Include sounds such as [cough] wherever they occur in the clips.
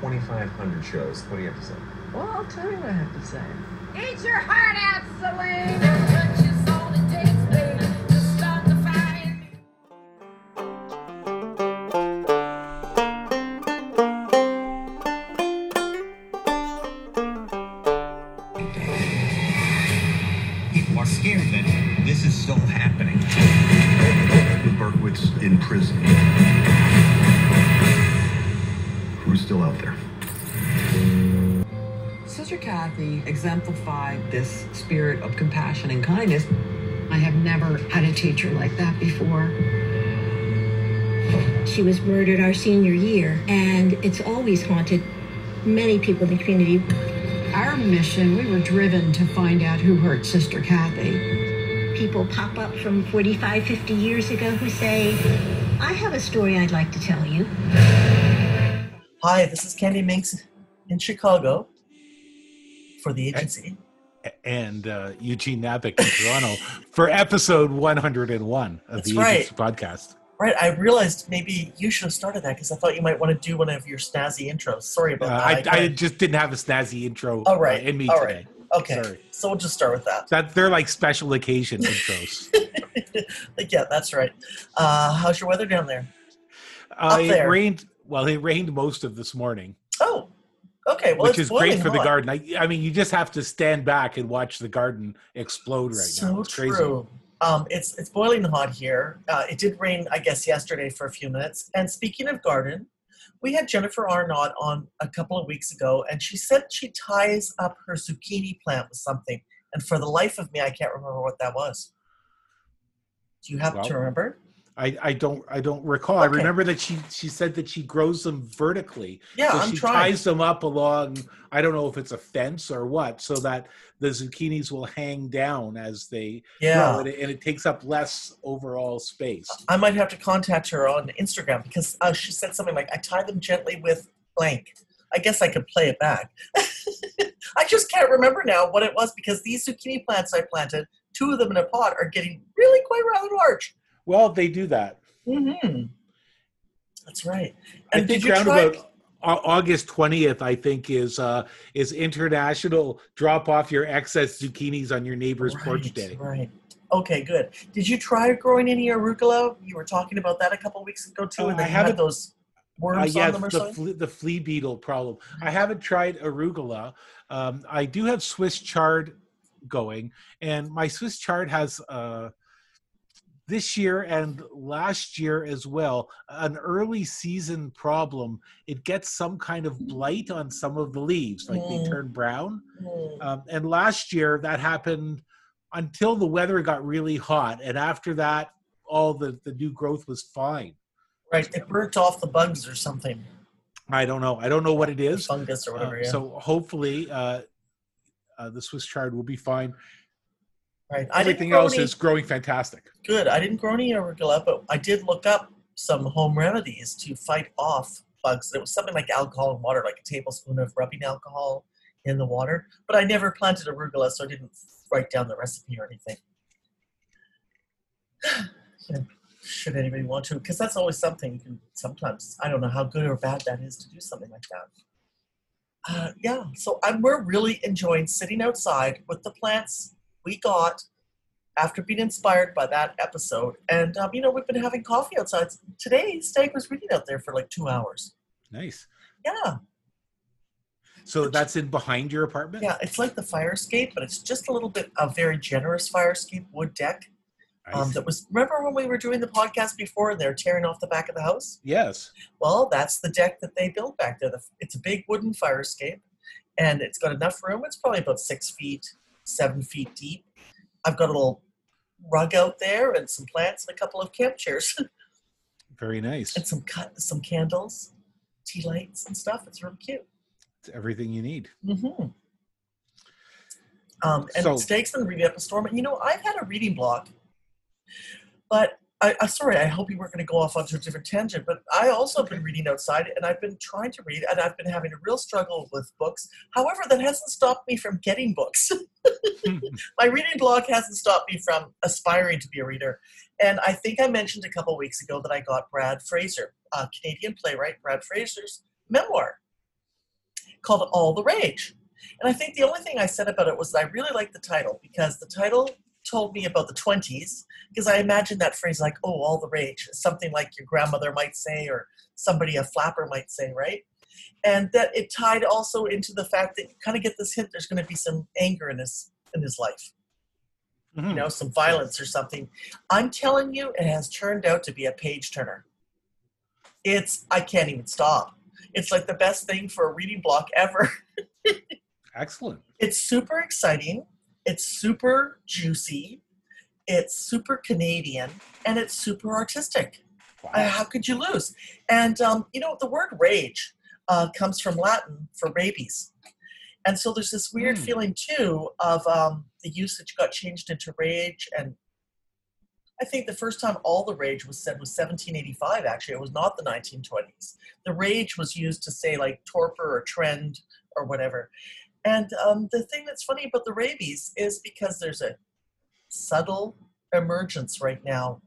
Twenty-five hundred shows. What do you have to say? Well, I'll tell you what I have to say. Eat your heart out, Celine. Kathy exemplified this spirit of compassion and kindness. I have never had a teacher like that before. She was murdered our senior year, and it's always haunted many people in the community. Our mission, we were driven to find out who hurt Sister Kathy. People pop up from 45, 50 years ago who say, I have a story I'd like to tell you. Hi, this is Candy Minks in Chicago for the agency. and uh, Eugene Nabick in Toronto for episode 101 of That's the right. Agency podcast. Right, I realized maybe you should have started that because I thought you might want to do one of your snazzy intros. Sorry Uh, about I, that. I just didn't have a snazzy intro All right, uh, in me all today. right. okay, Sorry. so we'll just start with that. That they're like special occasion [laughs] intros. Like, yeah, that's right. Uh, how's your weather down there? Uh, it rained. Well, it rained most of this morning, Oh, okay. Well, which it's is great for the garden. I, I mean, you just have to stand back and watch the garden explode right so now. It's crazy. true. Um, it's it's boiling hot here. Uh, it did rain, I guess, yesterday for a few minutes. And speaking of garden, we had Jennifer Arnott on a couple of weeks ago, and she said she ties up her zucchini plant with something. And for the life of me, I can't remember what that was. Do you happen to remember? I, I don't I don't recall. I remember that she she said that she grows them vertically. Yeah, so I'm she trying. ties them up along I don't know if it's a fence or what, so that the zucchinis will hang down as they Yeah. grow, and it, and it takes up less overall space. I might have to contact her on Instagram because uh, she said something like, "I tie them gently with blank." I guess I could play it back. [laughs] I just can't remember now what it was because these zucchini plants I planted, two of them in a pot, are getting really quite rather large. Well, they do that. Mm-hmm. That's right. I And think did you try? about August twentieth, I think is uh is international drop off your excess zucchinis on your neighbor's porch Right, day. Right. Okay, good. Did you try growing any arugula? You were talking about that a couple weeks ago too, Uh, and I then had those Uh, worms yeah, on them or the, something. flea, the flea beetle problem. I haven't tried arugula. Um, I do have Swiss chard going, and my Swiss chard has uh, this year and last year as well an early season problem. It gets some kind of blight on some of the leaves, like they Mm. turn brown. Hmm. Um, and last year that happened until the weather got really hot, and after that, all the the new growth was fine. Right, it burnt off the bugs or something, I don't know. I don't know what it is. fungus or whatever. Uh, yeah. So hopefully, uh, uh, the Swiss chard will be fine. Right. Everything else any, is growing fantastic. good. I didn't grow any arugula, but I did look up some home remedies to fight off bugs. It was something like alcohol and water, like a tablespoon of rubbing alcohol in the water. But I never planted arugula, so I didn't write down the recipe or anything. Yeah, [sighs] Should anybody want to? Because that's always something you can sometimes. I don't know how good or bad that is to do something like that. Uh, yeah, so I'm, we're really enjoying sitting outside with the plants we got after being inspired by that episode. And, um, you know, we've been having coffee outside. Today, Stag was reading out there for like two hours. Nice. Yeah, So that's in behind your apartment. yeah, it's like the fire escape, but it's just a little bit a very generous fire escape wood deck. Um, that was remember when we were doing the podcast before and they're tearing off the back of the house? yes. Well, that's the deck that they built back there. The- It's a big wooden fire escape, and it's got enough room. It's probably about six feet, seven feet deep. I've got a little rug out there and some plants and a couple of camp chairs [laughs] Very nice. and some cut some candles, tea lights and stuff. It's really cute. It's everything you need. Mm-hmm. Um, and So- reading up a storm. And you know, I've had a reading block, but I, I sorry, I hope you weren't going to go off onto a different tangent, but I also have been reading outside, and I've been trying to read, and I've been having a real struggle with books. However, that hasn't stopped me from getting books. [laughs] [laughs] My reading blog hasn't stopped me from aspiring to be a reader, and I think I mentioned a couple weeks ago that I got Brad Fraser, a Canadian playwright, Brad Fraser's memoir called All the Rage. And I think the only thing I said about it was that I really liked the title because the title told me about the 20s because I imagine that phrase like, oh, all the rage, something like your grandmother might say or somebody, a flapper might say, right? And that it tied also into the fact that you kind of get this hint there's going to be some anger in his in his life, Mhm. you know, some violence or something. I'm telling you, it has turned out to be a page turner. It's I can't even stop. It's like the best thing for a reading block ever. [laughs] Excellent. it's super exciting it's super juicy it's super canadian and it's super artistic. Wow. uh, how could you lose? And um, you know the word rage uh, comes from latin for rabies. And so there's this weird Hmm. feeling too of um, the usage got changed into rage and i think the first time all the rage was said was 1785 actually. It was not the 1920s the rage was used to say like torpor or trend or whatever and um, the thing that's funny about the rabies is because there's a subtle emergence right now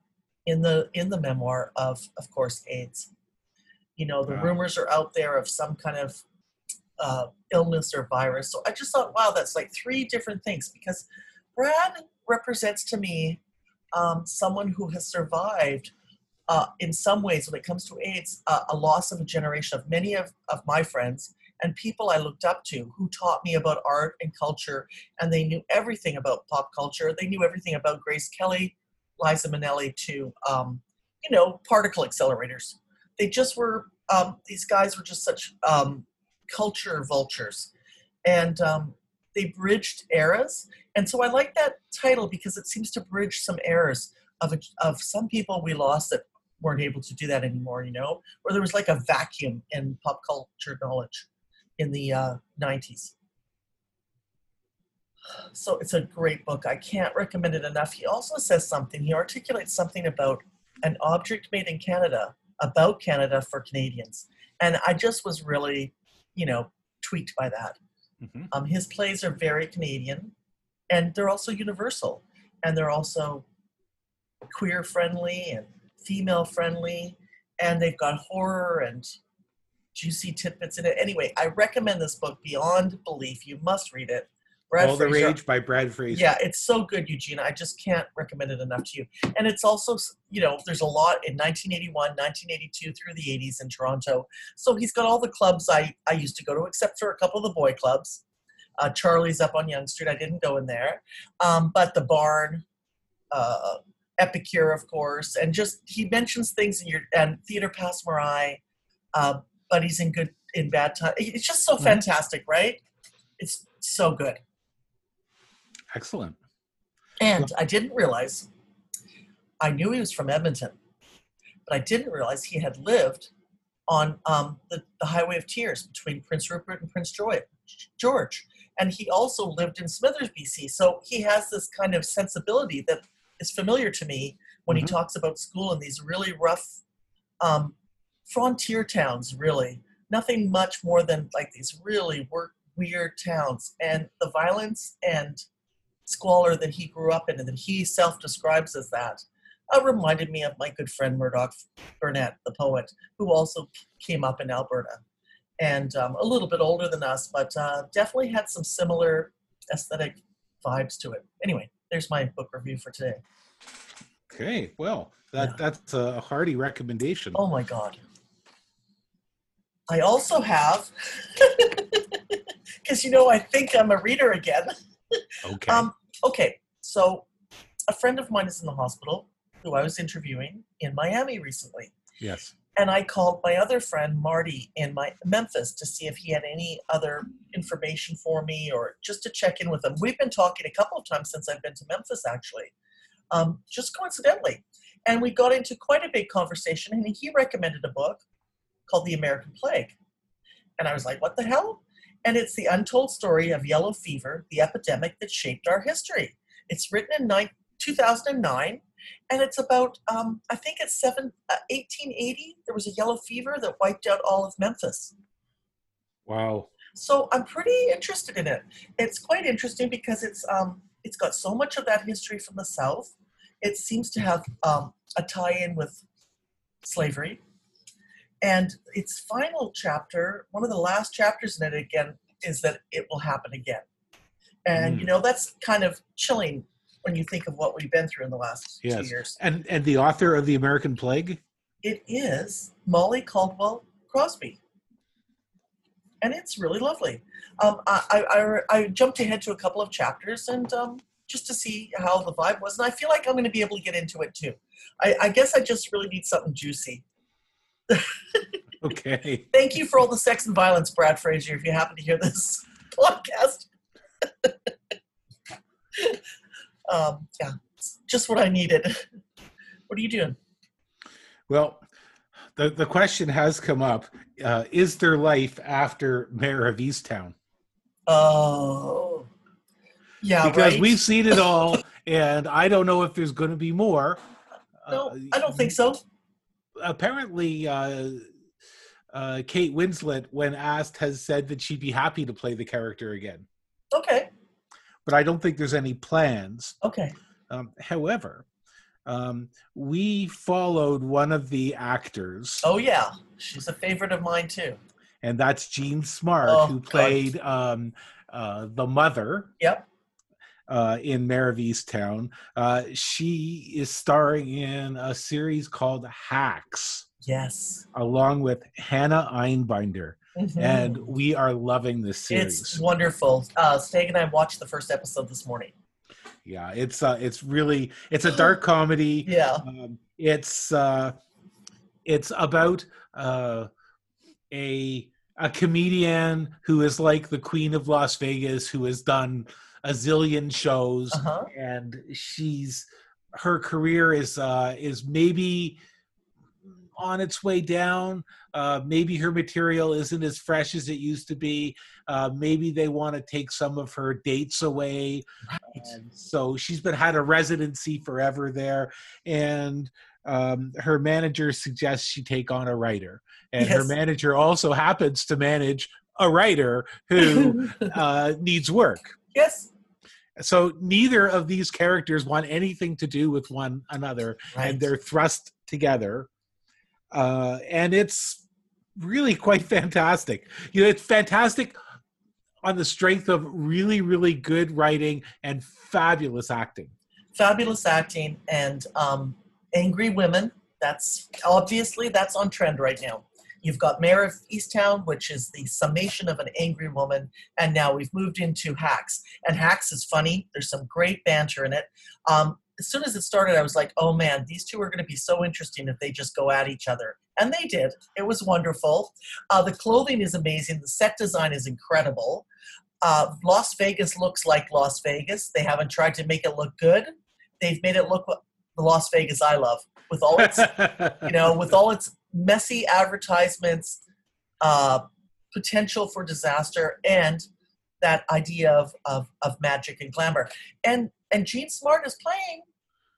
in the in the memoir of of course AIDS. You know, the Wow. rumors are out there of some kind of uh, illness or virus. So I just thought, wow, that's like three different things because Brad represents to me um, someone who has survived. Uh, in some ways, when it comes to AIDS, uh, a loss of a generation of many of, of my friends and people I looked up to who taught me about art and culture, and they knew everything about pop culture. They knew everything about Grace Kelly, Liza Minnelli, to um, you know particle accelerators. They just were um, these guys were just such um, culture vultures, and um, they bridged eras. And so I like that title because it seems to bridge some eras of a, of some people we lost that weren't able to do that anymore. You know, where there was like a vacuum in pop culture knowledge in the uh, 90s. So it's a great book. I can't recommend it enough. He also says something, he articulates something about an object made in Canada, about Canada for Canadians. And I just was really, you know, tweaked by that. Mhm. Um, his plays are very Canadian and they're also universal and they're also queer friendly and female friendly and they've got horror and juicy tidbits in it. Anyway, I recommend this book beyond belief. You must read it. Brad All the Rage by Brad Fraser. yeah, it's so good, Eugene. I just can't recommend it enough to you. And it's also, you know, there's a lot in 1981, 1982 through the 80s in Toronto. So he's got all the clubs I, I used to go to, except for a couple of the boy clubs. Uh, Charlie's up on Yonge Street. I didn't go in there. Um, but the barn, uh, Epicure, of course, and just he mentions things in your and Theatre Passe Muraille, uh, but he's in good in bad time. It's just so Mhm. fantastic, right? It's so good. Excellent. And I didn't realize, I knew he was from Edmonton, but I didn't realize he had lived on um, the, the Highway of Tears between Prince Rupert and Prince Joy, George. And he also lived in Smithers, BC. So he has this kind of sensibility that is familiar to me when Mhm. he talks about school in these really rough um, frontier towns, really. Nothing much more than like these really work, weird towns. And the violence and squalor that he grew up in and that he self describes as that uh, reminded me of my good friend Murdoch Burnett, the poet, who also came up in Alberta and um, a little bit older than us, but uh, definitely had some similar aesthetic vibes to it. Anyway, there's my book review for today. Okay. Well, that Yeah. that's a hearty recommendation. Oh my God. I also have, [laughs] because you know, I think I'm a reader again. Okay. Um, okay, so a friend of mine is in the hospital who I was interviewing in Miami recently. yes. And I called my other friend Marty in my Memphis to see if he had any other information for me or just to check in with him. We've been talking a couple of times since I've been to Memphis, actually, um, just coincidentally. And we got into quite a big conversation, and he recommended a book called The American Plague. And I was like, what the hell? And it's the untold story of yellow fever, the epidemic that shaped our history. It's written in nine, 2009, and it's about um, I think it's seven uh, 1880. There was a yellow fever that wiped out all of Memphis. Wow. So I'm pretty interested in it. It's quite interesting because it's um, it's got so much of that history from the South. It seems to have um, a tie-in with slavery, and its final chapter, one of the last chapters in it again, is that it will happen again. And Mm. you know that's kind of chilling when you think of what we've been through in the last two years. And and the author of the American Plague. It is Molly Caldwell Crosby. And it's really lovely. Um, I, I, I, I jumped ahead to a couple of chapters and um, just to see how the vibe was. And I feel like I'm going to be able to get into it too. I, I guess I just really need something juicy. [laughs] Okay. Thank you for all the sex and violence, Brad Fraser, if you happen to hear this [laughs] podcast. [laughs] um, yeah, it's just what I needed. What are you doing? Well, the the question has come up: uh, Is there life after Mare of Easttown? Oh, yeah, because right. we've seen it all, and I don't know if there's going to be more. No, Uh, I don't think so. Apparently, uh, uh, Kate Winslet, when asked, has said that she'd be happy to play the character again, Okay, but I don't think there's any plans. okay. Um, however, um, we followed one of the actors, Oh yeah, she's a favorite of mine too. and that's Jean Smart, Oh, who played um, uh, the mother Yep. Uh, in Mare of Easttown. Uh, she is starring in a series called Hacks, Yes. along with Hannah Einbinder, Mhm. and we are loving this series. it's wonderful. Uh, Steg and I watched the first episode this morning. yeah, it's uh, it's really it's a [gasps] dark comedy. Yeah. Um, it's uh, it's about uh, a a comedian who is like the queen of Las Vegas, who has done a zillion shows, Uh-huh. and she's her career is uh, is maybe on its way down. Uh, maybe her material isn't as fresh as it used to be. Uh, maybe they want to take some of her dates away. And so she's been had a residency forever there, and um, her manager suggests she take on a writer, and her manager also happens to manage a writer who [laughs] uh, needs work. yes. So neither of these characters want anything to do with one another, Right. and they're thrust together, uh, and it's really quite [laughs] fantastic. You know, it's fantastic on the strength of really, really good writing and fabulous acting. Fabulous acting and um, angry women. That's obviously that's on trend right now. You've got Mare of Easttown, which is the summation of an angry woman, and now we've moved into Hacks. And Hacks is funny. There's some great banter in it. Um, as soon as it started, I was like, "Oh man, these two are going to be so interesting if they just go at each other." And they did. It was wonderful. Uh, the clothing is amazing. The set design is incredible. Uh, Las Vegas looks like Las Vegas. They haven't tried to make it look good. They've made it look the Las Vegas I love, with all its [laughs] you know, with all its messy advertisements, uh, potential for disaster, and that idea of, of, of magic and glamour. And and Jean Smart is playing.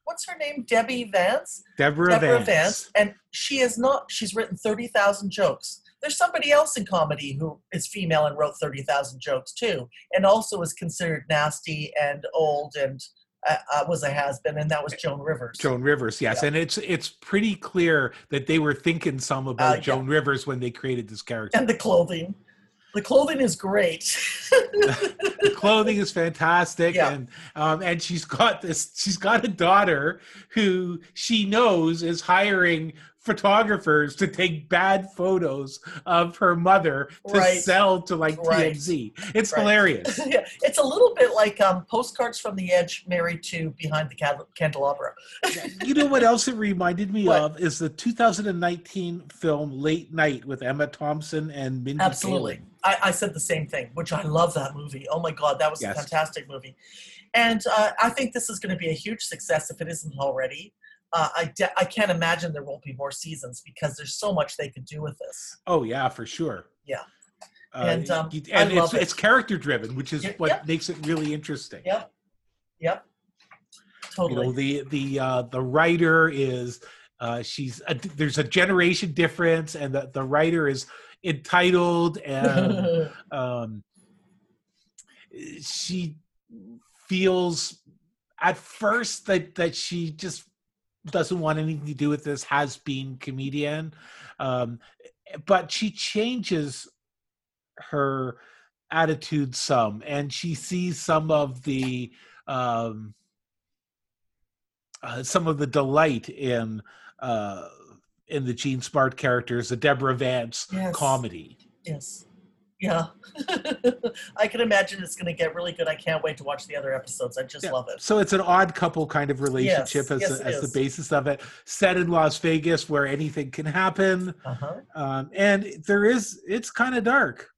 What's her name? Debbie Vance. Deborah, Deborah Vance. Vance, and she is not. She's written thirty thousand jokes. There's somebody else in comedy who is female and wrote thirty thousand jokes too, and also is considered nasty and old and uh, uh, was a has been, and that was Joan Rivers. Joan Rivers, yes, Yeah. and it's it's pretty clear that they were thinking some about Uh, yeah. Joan Rivers when they created this character. and the clothing. The clothing is great. [laughs] the clothing is fantastic Yeah. and um, and she's got this she's got a daughter who she knows is hiring photographers to take bad photos of her mother to Right. sell to like Right. TMZ. It's Right. hilarious. [laughs] yeah, it's a little bit like um, postcards from the edge married to behind the candelabra. you know what else it reminded me What? of is the 2019 film Late Night with Emma Thompson and Mindy Absolutely. Kaling. I, I said the same thing, which I love that movie. Oh my God, that was a fantastic movie. And uh, I think this is going to be a huge success if it isn't already. Uh, I, de- I can't imagine there won't be more seasons because there's so much they could do with this. Oh yeah, for sure. Yeah. Uh, And, um, you- I and love it's, it. it's character driven, which is what yeah. makes it really interesting. Yep. Yep. Totally. You know, the the uh, the writer is uh, she's a, there's a generation difference, and the the writer is entitled and [laughs] um, she feels at first that that she just doesn't want anything to do with this has been comedian um, but she changes her attitude some and she sees some of the um, uh, some of the delight in uh, in the Jean Smart characters, the Deborah Vance Yes. comedy. yes. Yeah. [laughs] I can imagine it's going to get really good. I can't wait to watch the other episodes. I just Yeah. love it. So it's an odd couple kind of relationship Yes, as, yes, the, it as the basis of it. Set in Las Vegas, where anything can happen, Uh-huh. um, and there is it's kind of dark.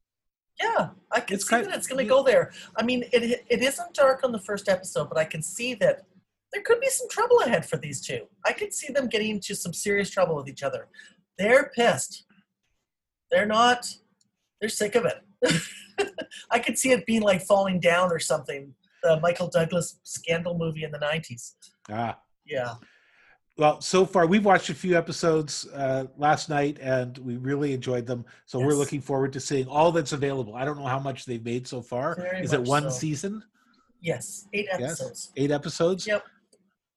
Yeah, I can It's see that it's going to yeah. go there. I mean, it it isn't dark on the first episode, but I can see that there could be some trouble ahead for these two. I could see them getting into some serious trouble with each other. They're pissed. They're not. They're sick of it. [laughs] I could see it being like falling down or something. The Michael Douglas scandal movie in the '90s. Ah, Yeah. well, so far we've watched a few episodes uh, last night, and we really enjoyed them. So we're looking forward to seeing all that's available. I don't know how much they've made so far. Very is it one so. season? Yes. Eight Yes, episodes. eight episodes. Yep.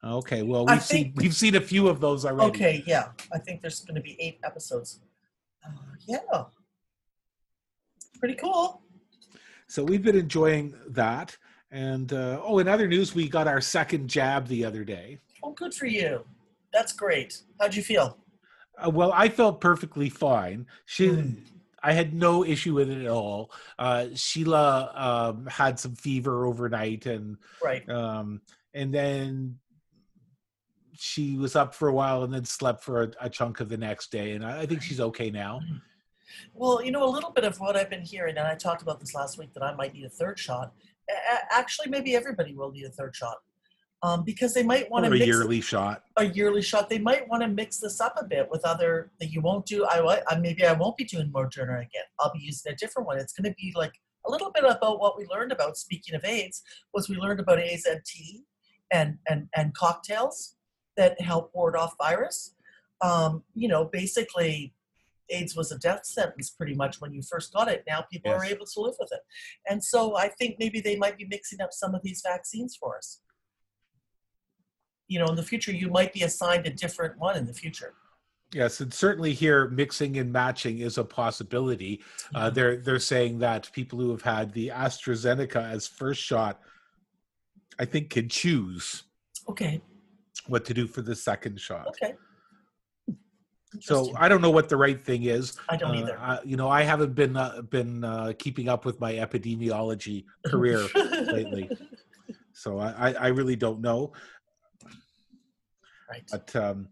Okay, well we've seen we've seen a few of those already. Okay. Yeah. I think there's going to be eight episodes. Uh, yeah. Pretty cool. So we've been enjoying that. And uh, oh, in other news, we got our second jab the other day. Oh, good for you. That's great. How'd you feel? Uh, well, I felt perfectly fine. She, Mm. I had no issue with it at all. Uh, Sheila um, had some fever overnight, and Right. um, and then she was up for a while, and then slept for a, a chunk of the next day. And I, I think she's okay now. Well, you know, a little bit of what I've been hearing, and I talked about this last week that I might need a third shot. A- Actually, maybe everybody will need a third shot um, because they might want to a mix yearly shot. a yearly shot. They might want to mix this up a bit with other that you won't do. I, I maybe I won't be doing Moderna again. I'll be using a different one. It's going to be like a little bit about what we learned about. Speaking of AIDS, was we learned about AZT and and and cocktails that help ward off virus. Um, you know, basically, AIDS was a death sentence pretty much when you first got it. Now people are able to live with it, and so I think maybe they might be mixing up some of these vaccines for us you know, in the future, you might be assigned a different one in the future. Yes, and certainly here mixing and matching is a possibility. Uh, they're they're saying that people who have had the AstraZeneca as first shot, I think, can choose Okay. what to do for the second shot. Okay. So I don't know what the right thing is. I don't Uh, either. I, you know, I haven't been uh, been uh, keeping up with my epidemiology career lately, [laughs] so I, I, really don't know. right. But um,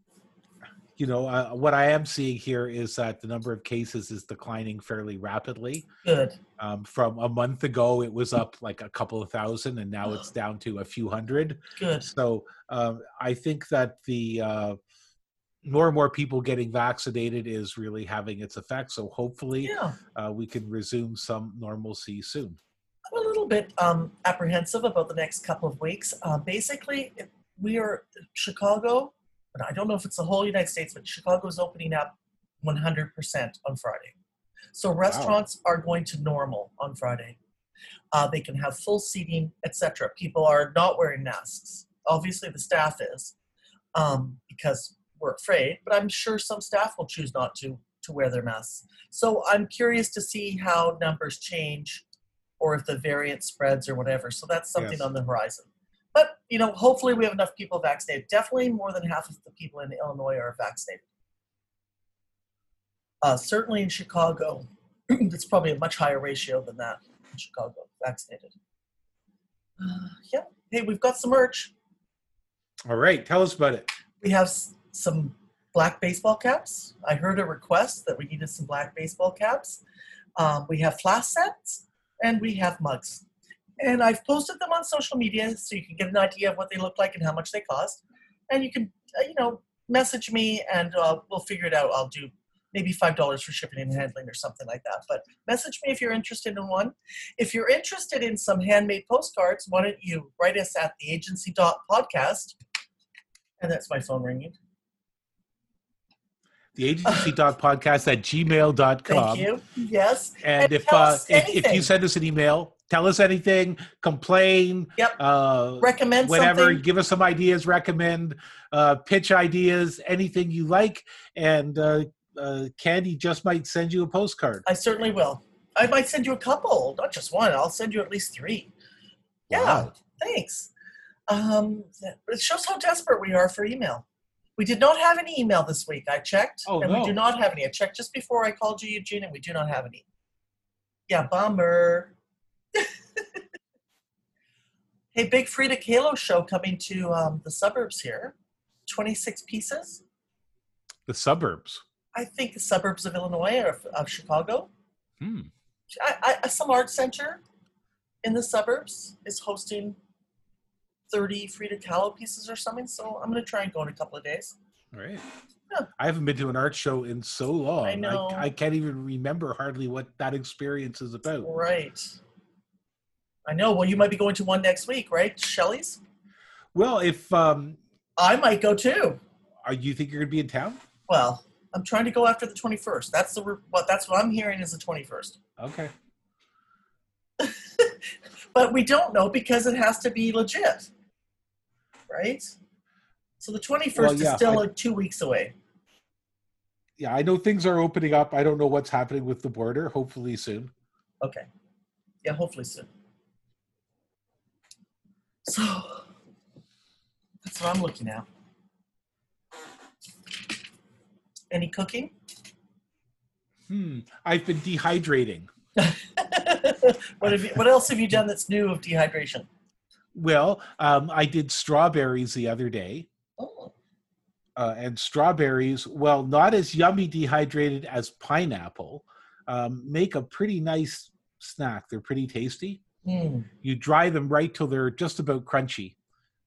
you know, uh, what I am seeing here is that the number of cases is declining fairly rapidly. Good. Um, from a month ago, it was up like a couple of thousand, and now it's [gasps] down to a few hundred. Good. So um, I think that the uh, more and more people getting vaccinated is really having its effect. So hopefully, Yeah. uh, we can resume some normalcy soon. I'm a little bit um, apprehensive about the next couple of weeks. Uh, basically, we are Chicago, I don't know if it's the whole United States, but Chicago is opening up 100% on Friday. So restaurants are going to normal on Friday. Uh, they can have full seating, etc. People are not wearing masks. Obviously, the staff is um, because we're afraid, but I'm sure some staff will choose not to to wear their masks. So I'm curious to see how numbers change or if the variant spreads or whatever. So that's something Yes. on the horizon. But you know, hopefully we have enough people vaccinated. Definitely more than half of the people in Illinois are vaccinated. Uh, certainly in Chicago, [clears throat] it's probably a much higher ratio than that in Chicago vaccinated. Uh, yeah. Hey, we've got some merch. All right, tell us about it. We have some black baseball caps. I heard a request that we needed some black baseball caps. Um, we have flask sets and we have mugs. And I've posted them on social media so you can get an idea of what they look like and how much they cost. And you can, uh, you know, message me and uh, we'll figure it out. I'll do maybe five dollars for shipping and handling or something like that. But message me if you're interested in one. If you're interested in some handmade postcards, why don't you write us at the agency dot podcast? And that's my phone ringing. The agency podcast at gmail.com. Thank you. Yes. And, And if, uh, if if you send us an email, tell us anything, complain, Yep. uh, Recommend whatever, something. give us some ideas, recommend, uh, pitch ideas, anything you like, and uh, uh, Candy just might send you a postcard. I certainly will. I might send you a couple, not just one. I'll send you at least three. Yeah, thanks. Um, it shows how desperate we are for email. We did not have any email this week. I checked, Oh, and we do not have any. I checked just before I called you, Eugene, and we do not have any. Yeah, bummer. [laughs] hey, Big Frida Kahlo show coming to um, the suburbs here. 26 pieces. The suburbs. I think the suburbs of Illinois or of, of Chicago. Hmm. I, I, some art center in the suburbs is hosting 30 Frida Kahlo pieces or something. So I'm going to try and go in a couple of days. All right. Yeah. I haven't been to an art show in so long. I know. I, can't even remember hardly what that experience is about. Right. I know. Well, you might be going to one next week, right? Shelley's? Well, if um, I might go too. are you think you're going to be in town? Well, I'm trying to go after the 21st. That's the what. That's what I'm hearing is the 21st. Okay. [laughs] But we don't know because it has to be legit, right? So the 21st Well, yeah, is still I- like two weeks away. Yeah, I know things are opening up. I don't know what's happening with the border. Hopefully soon. Okay. Yeah, hopefully soon. So that's what I'm looking at. Any cooking? Hmm. I've been dehydrating. [laughs] what have you, what else have you done that's new of dehydration? Well, um, I did strawberries the other day. Oh, uh, and strawberries, well, not as yummy dehydrated as pineapple, um, make a pretty nice snack. They're pretty tasty. hmm. You dry them right till they're just about crunchy,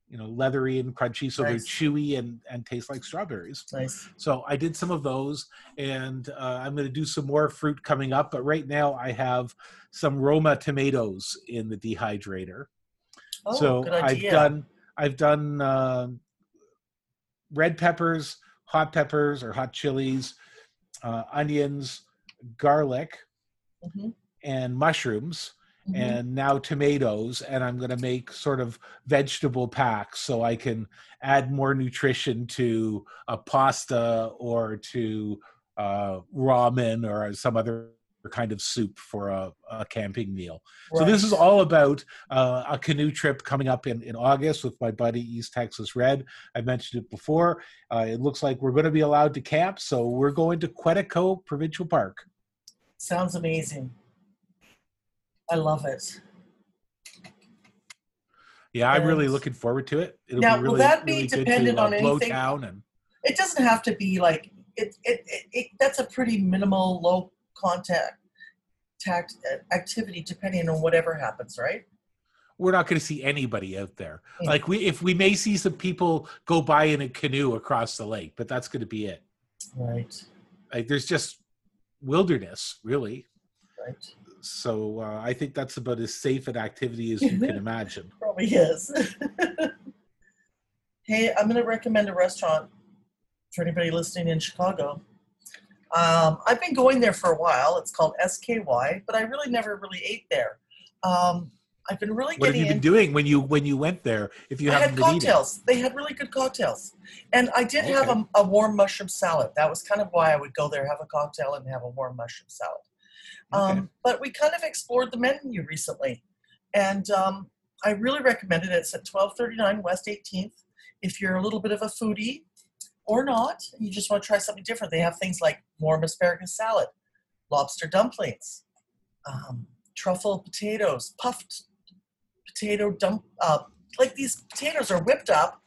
you know, leathery and crunchy, so Nice. they're chewy and and taste like strawberries. nice. So I did some of those, and uh, I'm going to do some more fruit coming up. But right now, I have some Roma tomatoes in the dehydrator Oh, so I've done I've done um red peppers, hot peppers or hot chilies, uh, onions, garlic, Mhm, and mushrooms, mhm. and now tomatoes. And I'm going to make sort of vegetable packs so I can add more nutrition to a pasta or to uh, ramen or some other kind of soup for a, a camping meal. So this is all about uh, a canoe trip coming up in, in August with my buddy East Texas Red. I mentioned it before. Uh, it looks like we're going to be allowed to camp, so we're going to Quetico Provincial Park. Sounds amazing. I love it. Yeah, I'm really looking forward to it. It'll Now, be will that be really dependent to uh, on anything? town and It doesn't have to be like it. It, it, it that's a pretty minimal, low contact tact activity, depending on whatever happens, right? we're not going to see anybody out there. Hmm. Like we, if we may see some people go by in a canoe across the lake, but that's going to be it. Right. Like there's just wilderness, really. Right. So uh, I think that's about as safe an activity as you can [laughs] imagine. Probably is. [laughs] hey, I'm going to recommend a restaurant for anybody listening in Chicago. Um, I've been going there for a while. It's called SKY, but I really never really ate there. Um, I've been really getting- What have you been in- doing when you when you went there? If you I had cocktails. They had really good cocktails, and I did have a, a warm mushroom salad. That was kind of why I would go there, have a cocktail, and have a warm mushroom salad. Okay. Um, but we kind of explored the menu recently, and um, I really recommend it. It's at twelve thirty nine West Eighteenth. If you're a little bit of a foodie or not, you just want to try something different, they have things like warm asparagus salad, lobster dumplings, um, truffle potatoes, puffed potato dump. Uh, like these potatoes are whipped up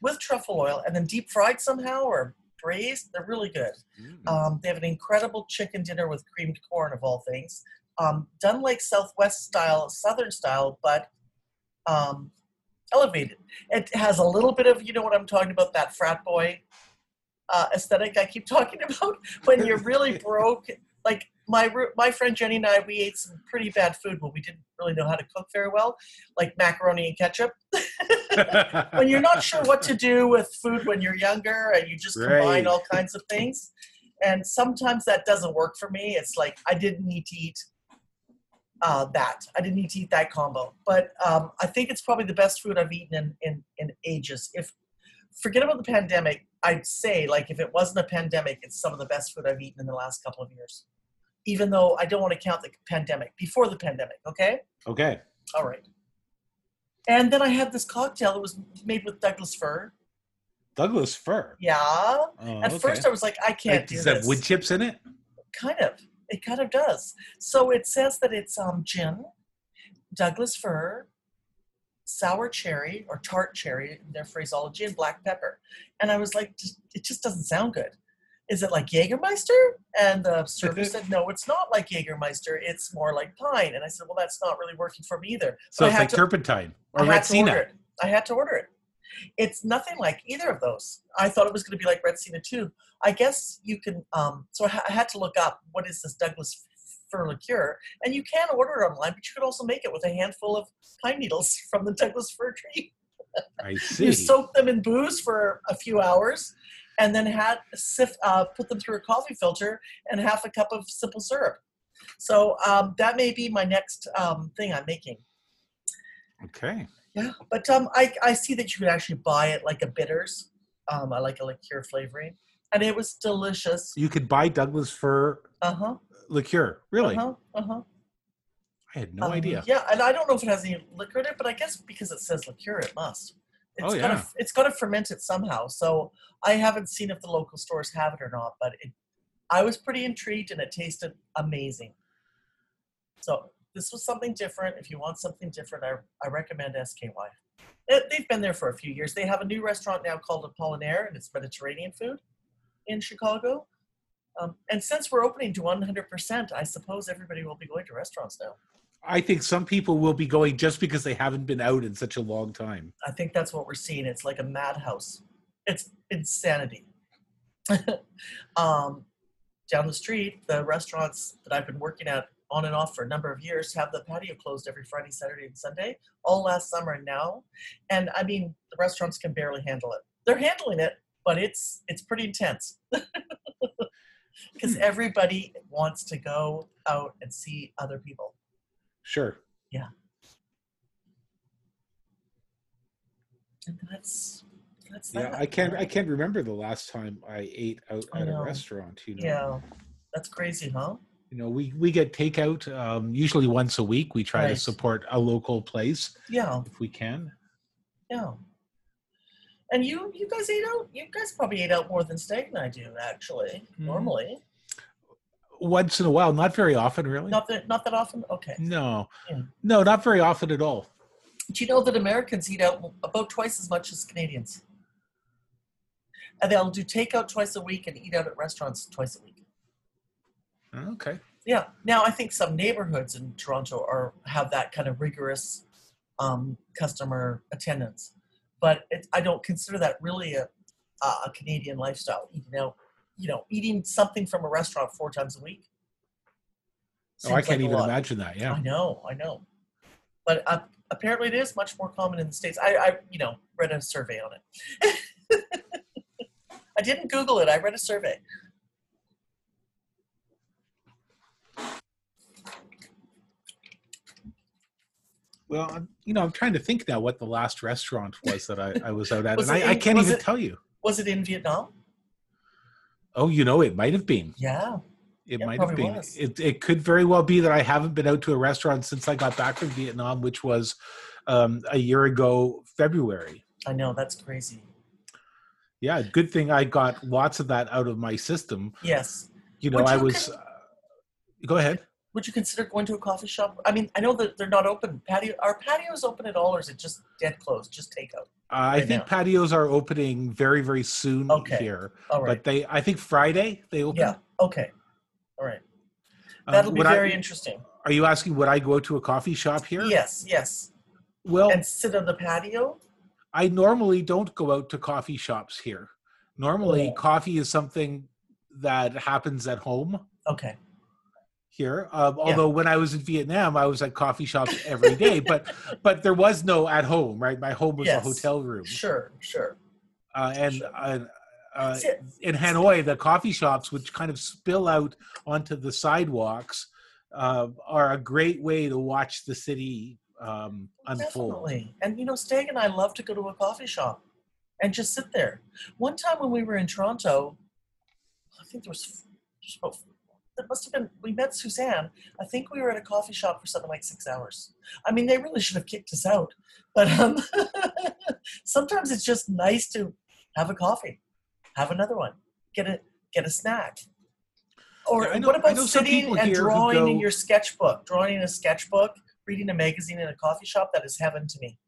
with truffle oil and then deep fried somehow or braised. They're really good. Mm. Um, they have an incredible chicken dinner with creamed corn of all things, um, done like Southwest style, Southern style, but um, elevated. It has a little bit of you know what I'm talking about that frat boy uh, aesthetic I keep [laughs] talking about. When you're really [laughs] broke, like my my friend Jenny and I, we ate some pretty bad food, but we didn't really know how to cook very well, like macaroni and ketchup. [laughs] when you're not sure what to do with food when you're younger, and you just combine Right. all kinds of things, and sometimes that doesn't work for me. It's like I didn't need to eat uh, that. I didn't need to eat that combo. But um, I think it's probably the best food I've eaten in, in, in ages. If forget about the pandemic, I'd say like if it wasn't a pandemic, it's some of the best food I've eaten in the last couple of years. Even though I don't want to count the pandemic before the pandemic. Okay, okay. all right. And then I had this cocktail that was made with Douglas fir. Douglas fir. Yeah. Oh, At okay. first, I was like, I can't Like, do does this. that have wood chips in it? kind of it kind of does. So it says that it's um gin douglas fir sour cherry or tart cherry in their phraseology and black pepper. And i was like it just doesn't sound good. Is it like jägermeister? And the server said no it's not like jägermeister. It's more like pine. And i said well that's not really working for me either. So I it's had like to- turpentine or I had to order Retsina. it. I had to order it. It's nothing like either of those. I thought it was going to be like Retsina too. I guess you can. Um, so I, ha- I had to look up what is this Douglas fir liqueur, and you can order it online, but you could also make it with a handful of pine needles [laughs] from the Douglas fir tree. I [laughs] see. You soak them in booze for a few hours, and then had sift, uh, put them through a coffee filter and half a cup of simple syrup. So um, that may be my next um, thing I'm making. Okay. Yeah, but um, I I see that you could actually buy it like a bitters, um, I like a liqueur flavoring, and it was delicious. You could buy Douglas fir Uh huh. liqueur. Really? Uh huh. Uh huh. I had no idea. Yeah, and I don't know if it has any liquor in it, but I guess because it says liqueur, it must. It's Oh, gotta, yeah. It's got to ferment it somehow. So I haven't seen if the local stores have it or not, but it, I was pretty intrigued, and it tasted amazing. So this was something different. If you want something different, I, I recommend SKY. It, they've been there for a few years. They have a new restaurant now called Apolonia, and it's Mediterranean food in Chicago. Um, and since we're opening to 100%, I suppose everybody will be going to restaurants now. I think some people will be going just because they haven't been out in such a long time. I think that's what we're seeing. It's like a madhouse. It's insanity. [laughs] um, down the street, the restaurants that I've been working at on and off for a number of years have the patio closed every Friday, Saturday, and Sunday, all last summer and now. And I mean, the restaurants can barely handle it. They're handling it, but it's it's pretty intense [laughs] because Hmm. everybody wants to go out and see other people. Sure. Yeah. And that's that's Yeah, that. I can't. I can't remember the last time I ate out at a restaurant. You know. Yeah, that's crazy, huh? You know, we we get takeout um, usually once a week. We try to support a local place Yeah, if we can. yeah. And you, you guys ate out. You guys probably ate out more than Steak and I do, actually. Hmm. Normally, Once in a while, not very often, really. not that not that often. Okay. No, Yeah. no, not very often at all. Do you know that Americans eat out about twice as much as Canadians? And they'll do takeout twice a week and eat out at restaurants twice a week. Okay. Yeah. Now I think some neighborhoods in Toronto are have that kind of rigorous um, customer attendance, but it, I don't consider that really a, a Canadian lifestyle. Eating out, you know, eating something from a restaurant four times a week. Oh, I can't like even imagine that. Yeah. I know, I know, but uh, apparently it is much more common in the states. I, I, you know, read a survey on it. [laughs] I didn't Google it. I read a survey. Well, I'm, you know, I'm trying to think now what the last restaurant was that I, I was out at, [laughs] Was and I, I can't even it- tell you. Was it in Vietnam? Oh, you know, it might have been. Yeah. It Yeah, might have been. was. It, it could very well be that I haven't been out to a restaurant since I got back from Vietnam, which was um, a year ago, February. I know that's crazy. Yeah, good thing I got lots of that out of my system. Yes. You know, Would I you was. con- uh, go ahead. Would you consider going to a coffee shop? I mean, I know that they're not open. Patio are patios open at all, or is it just dead closed, just takeout? Uh, I think now. patios are opening very, very soon Okay. here. All right. But they, I think Friday they open. yeah. Okay. All right. Um, That'll be would I- very interesting. Are you asking would I go to a coffee shop here? Yes. Yes. Well, And sit on the patio. I normally don't go out to coffee shops here. Normally, Yeah. coffee is something that happens at home Okay. Here. Um, although when I was in Vietnam, I was at coffee shops every day, [laughs] but but there was no at home, right? My home was Yes. a hotel room, Sure, sure. uh, and Sure. uh, uh, in Hanoi, the coffee shops, which kind of spill out onto the sidewalks, uh, are a great way to watch the city um, unfold. Definitely. And you know, Stag and I love to go to a coffee shop and just sit there. One time when we were in Toronto, I think there was just about there must have been we met Suzanne. I think we were at a coffee shop for something like six hours. I mean, they really should have kicked us out. But um, [laughs] sometimes it's just nice to have a coffee, have another one, get a get a snack. Or Yeah, know- what about sitting and drawing in your sketchbook? Drawing in a sketchbook, reading a magazine in a coffee shop, that is heaven to me.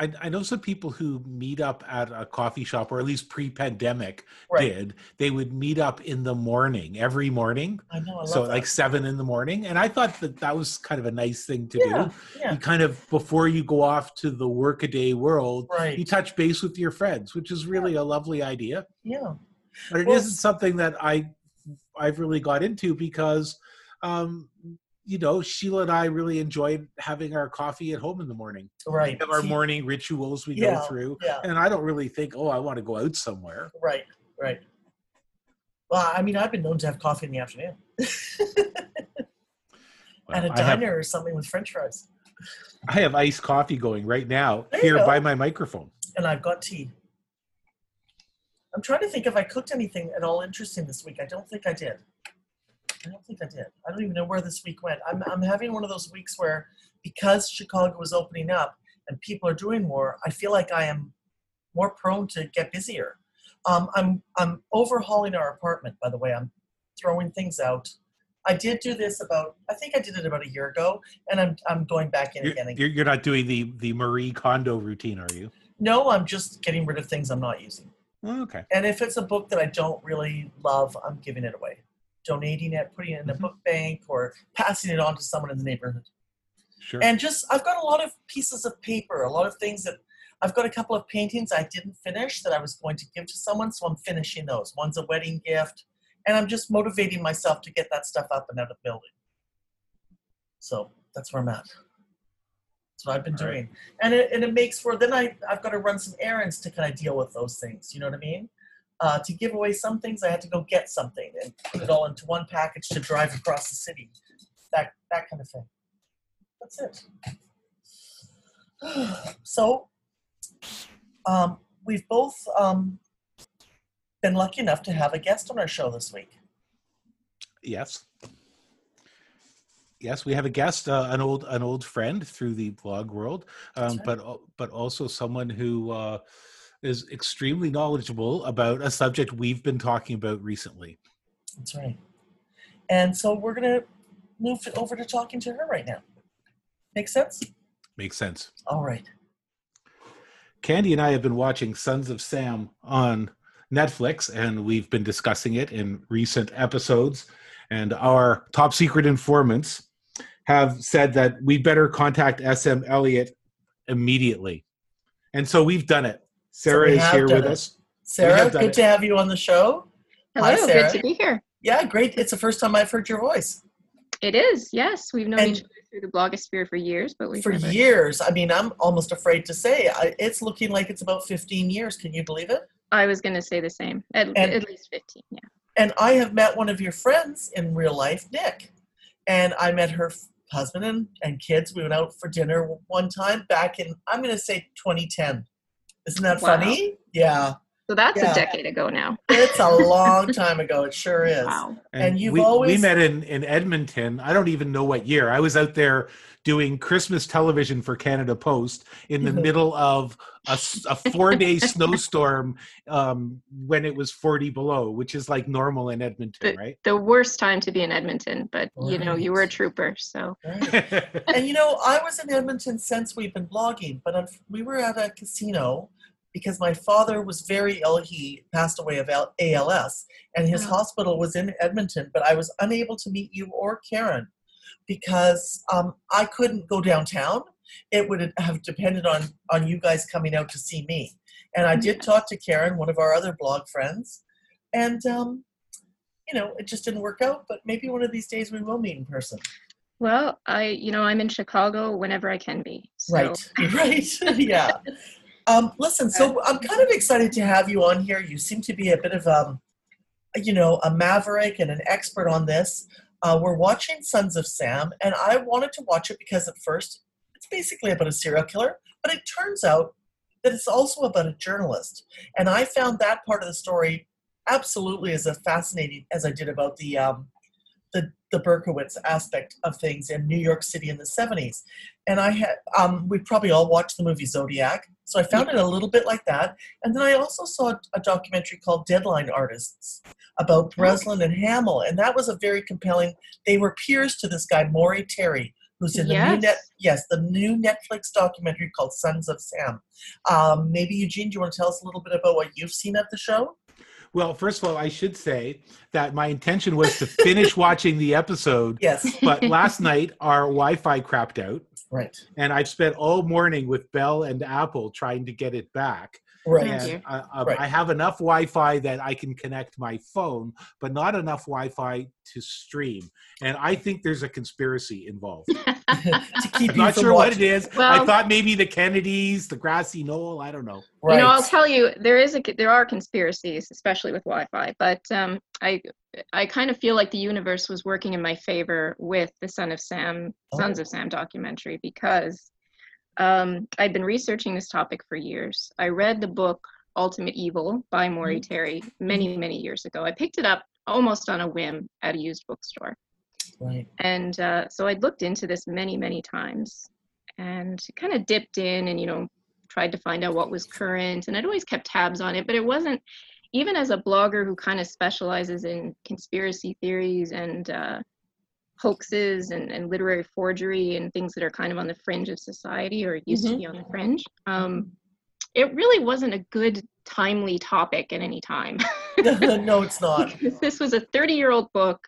I, I know some people who meet up at a coffee shop, or at least pre-pandemic Right. did. They would meet up in the morning, every morning. I know, I so that. like seven in the morning, and I thought that that was kind of a nice thing to yeah, do. yeah, You kind of before you go off to the workaday world, right, you touch base with your friends, which is really a lovely idea. yeah, But it Well, not something that I I've really got into because um, you know Sheila and I really enjoy having our coffee at home in the morning. right. We have our morning rituals we Yeah, go through, Yeah, and I don't really think, oh, I want to go out somewhere. right, right. Well, I mean, I've been known to have coffee in the afternoon Well, [laughs] at a I have diner or something with French fries, I have iced coffee going right now There here by my microphone. and I've got tea. I'm trying to think if I cooked anything at all interesting this week. I don't think I did. I don't think I did. I don't even know where this week went. I'm, I'm having one of those weeks where, because Chicago is opening up and people are doing more, I feel like I am more prone to get busier. Um, I'm I'm overhauling our apartment. By the way, I'm throwing things out. I did do this about. I think I did it about a year ago, and I'm I'm going back in You're, again. you're, you're not doing the the Marie Kondo routine, are you? No, I'm just getting rid of things I'm not using. Oh, okay. And if it's a book that I don't really love, I'm giving it away, donating it, putting it in a Mhm. book bank, or passing it on to someone in the neighborhood. Sure. And just, I've got a lot of pieces of paper, a lot of things that I've got a couple of paintings I didn't finish that I was going to give to someone, so I'm finishing those. One's a wedding gift, and I'm just motivating myself to get that stuff up and out of the building. So that's where I'm at. That's what I've been All right. doing, and it and it makes for then I I've got to run some errands to kind of deal with those things. You know what I mean? Uh, to give away some things, I had to go get something and put it all into one package to drive across the city. That that kind of thing. That's it. [sighs] So, um, we've both um, been lucky enough to have a guest on our show this week. Yes. Yes, we have a guest, uh, an old an old friend through the blog world, um, right. but but also someone who uh, is extremely knowledgeable about a subject we've been talking about recently. That's right. And so we're gonna move over to talking to her right now. Make sense? Makes sense. All right. Candy and I have been watching Sons of Sam on Netflix, and we've been discussing it in recent episodes. And our top secret informants have said that we better contact SM Elliott immediately. And so we've done it. Sarah we is have here with it. us. Sarah, good it. to have you on the show. Hello, Hi, Sarah. good to be here. Yeah, great. It's the first time I've heard your voice. It is, yes. We've known And- each other through the blogosphere for years, but we've For never, years. I mean, I'm almost afraid to say I, it's looking like it's about 15 years. Can you believe it? I was going to say the same. At, And- at least 15, yeah. And I have met one of your friends in real life, Nick. And I met her husband and, and kids. We went out for dinner one time back in, I'm going to say 2010. Isn't that Wow. funny? Yeah. So that's Yeah. a decade ago now. It's a [laughs] long time ago. It sure is. Wow. And you've we, we met in, in Edmonton. I don't even know what year. I was out there doing Christmas television for Canada Post in the Mhm. middle of a four day [laughs] snowstorm um, when it was 40 below, which is like normal in Edmonton, right? The worst time to be in Edmonton, but you know, you were a trooper, so Right. [laughs] and you know, I was in Edmonton since we've been blogging, but unf- we were at a casino because my father was very ill. He passed away of ALS, and his Oh. hospital was in Edmonton. But I was unable to meet you or Karen because um, I couldn't go downtown. It would have depended on on you guys coming out to see me. And I did talk to Karen, one of our other blog friends, and um, you know, it just didn't work out. But maybe one of these days we will meet in person. Well, I, you know, I'm in Chicago whenever I can be. So. Right, [laughs] right, [laughs] yeah. Um, listen, so I'm kind of excited to have you on here. You seem to be a bit of um, you know, a maverick and an expert on this. Uh, we're watching Sons of Sam, and I wanted to watch it because at first it's basically about a serial killer, but it turns out that it's also about a journalist. And I found that part of the story absolutely as fascinating as I did about the um, the the Berkowitz aspect of things in New York City in the 70s. And I had um, we probably all watched the movie Zodiac, so I found it a little bit like that. And then I also saw a documentary called Deadline Artists about Breslin and Hamill, and that was a very compelling. They were peers to this guy Maury Terry, who's in the new net yes the new Netflix documentary called Sons of Sam. Um, maybe Eugene, do you want to tell us a little bit about what you've seen of the show? Well, first of all, I should say that my intention was to finish [laughs] watching the episode, Yes, but last night our Wi-Fi crapped out, right, and I've spent all morning with Bell and Apple trying to get it back. Right. Yeah. And uh, uh, Right. I have enough Wi-Fi that I can connect my phone, but not enough Wi-Fi to stream. And I think there's a conspiracy involved. [laughs] to keep I'm you not from sure what watching- it is. I thought maybe the Kennedys, the grassy knoll. I don't know. Right. You know, I'll tell you, there is a there are conspiracies, especially with Wi-Fi. But um, I I kind of feel like the universe was working in my favor with the Son of Sam, Sons Oh. of Sam documentary because um, I'd been researching this topic for years. I read the book Ultimate Evil by Maury Terry many many years ago. I picked it up almost on a whim at a used bookstore. right. And uh, so I'd looked into this many, many times and kind of dipped in and, you know, tried to find out what was current. And I'd always kept tabs on it, but it wasn't, even as a blogger who kind of specializes in conspiracy theories and uh, hoaxes and, and literary forgery and things that are kind of on the fringe of society or used to be on the fringe, um, it really wasn't a good, timely topic at any time. [laughs] no, it's not. [laughs] this was a 30 year old book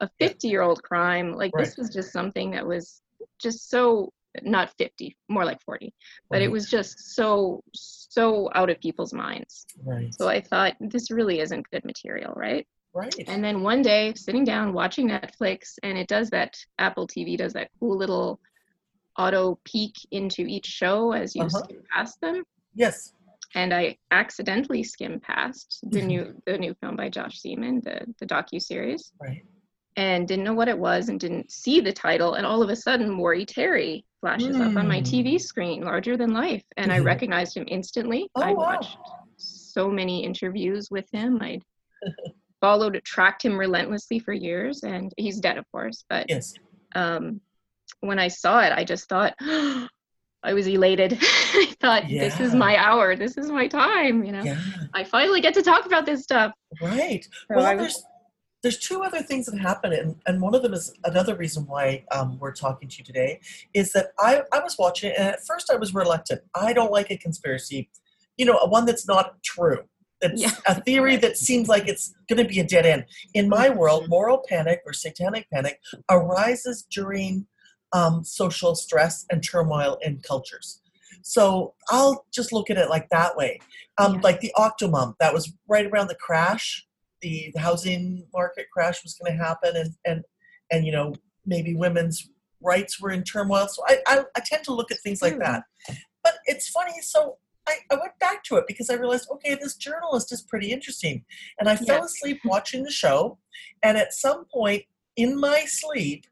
a 50 year old crime. Like this was just something that was just so not 50 more like 40 but it was just so so out of people's minds. Right. so i thought this really isn't good material right right. and then one day sitting down watching netflix and it does that apple tv does that cool little auto peek into each show as you Uh-huh. skim past them yes. and I accidentally skimmed past the new [laughs] the new film by Josh Zeman, the the docu series, Right. and didn't know what it was and didn't see the title, and all of a sudden Maury Terry flashes up on my Mm. TV screen, larger than life, and I [laughs] recognized him instantly. Oh, I wow. watched so many interviews with him. I'd [laughs] followed tracked him relentlessly for years, and he's dead, of course, but Yes. um, when I saw it, I just thought [gasps] I was elated. [laughs] I thought this is my hour. This is my time. You know, Yeah. I finally get to talk about this stuff. Right. So well, was- there's there's two other things that happen, and, and one of them is another reason why um, we're talking to you today is that I, I was watching and at first I was reluctant. I don't like a conspiracy, you know, a one that's not true. That's Yeah. a theory that seems like it's going to be a dead end. In my Mm-hmm. world, moral panic or satanic panic arises during um, social stress and turmoil in cultures. So I'll just look at it like that way. Um, Yeah. Like the Octomom, that was right around the crash. The, the housing market crash was going to happen, and and and you know maybe women's rights were in turmoil. So I I, I tend to look at things like that. But it's funny. So I, I went back to it because I realized, okay, this journalist is pretty interesting, and I fell asleep watching the show. And at some point in my sleep,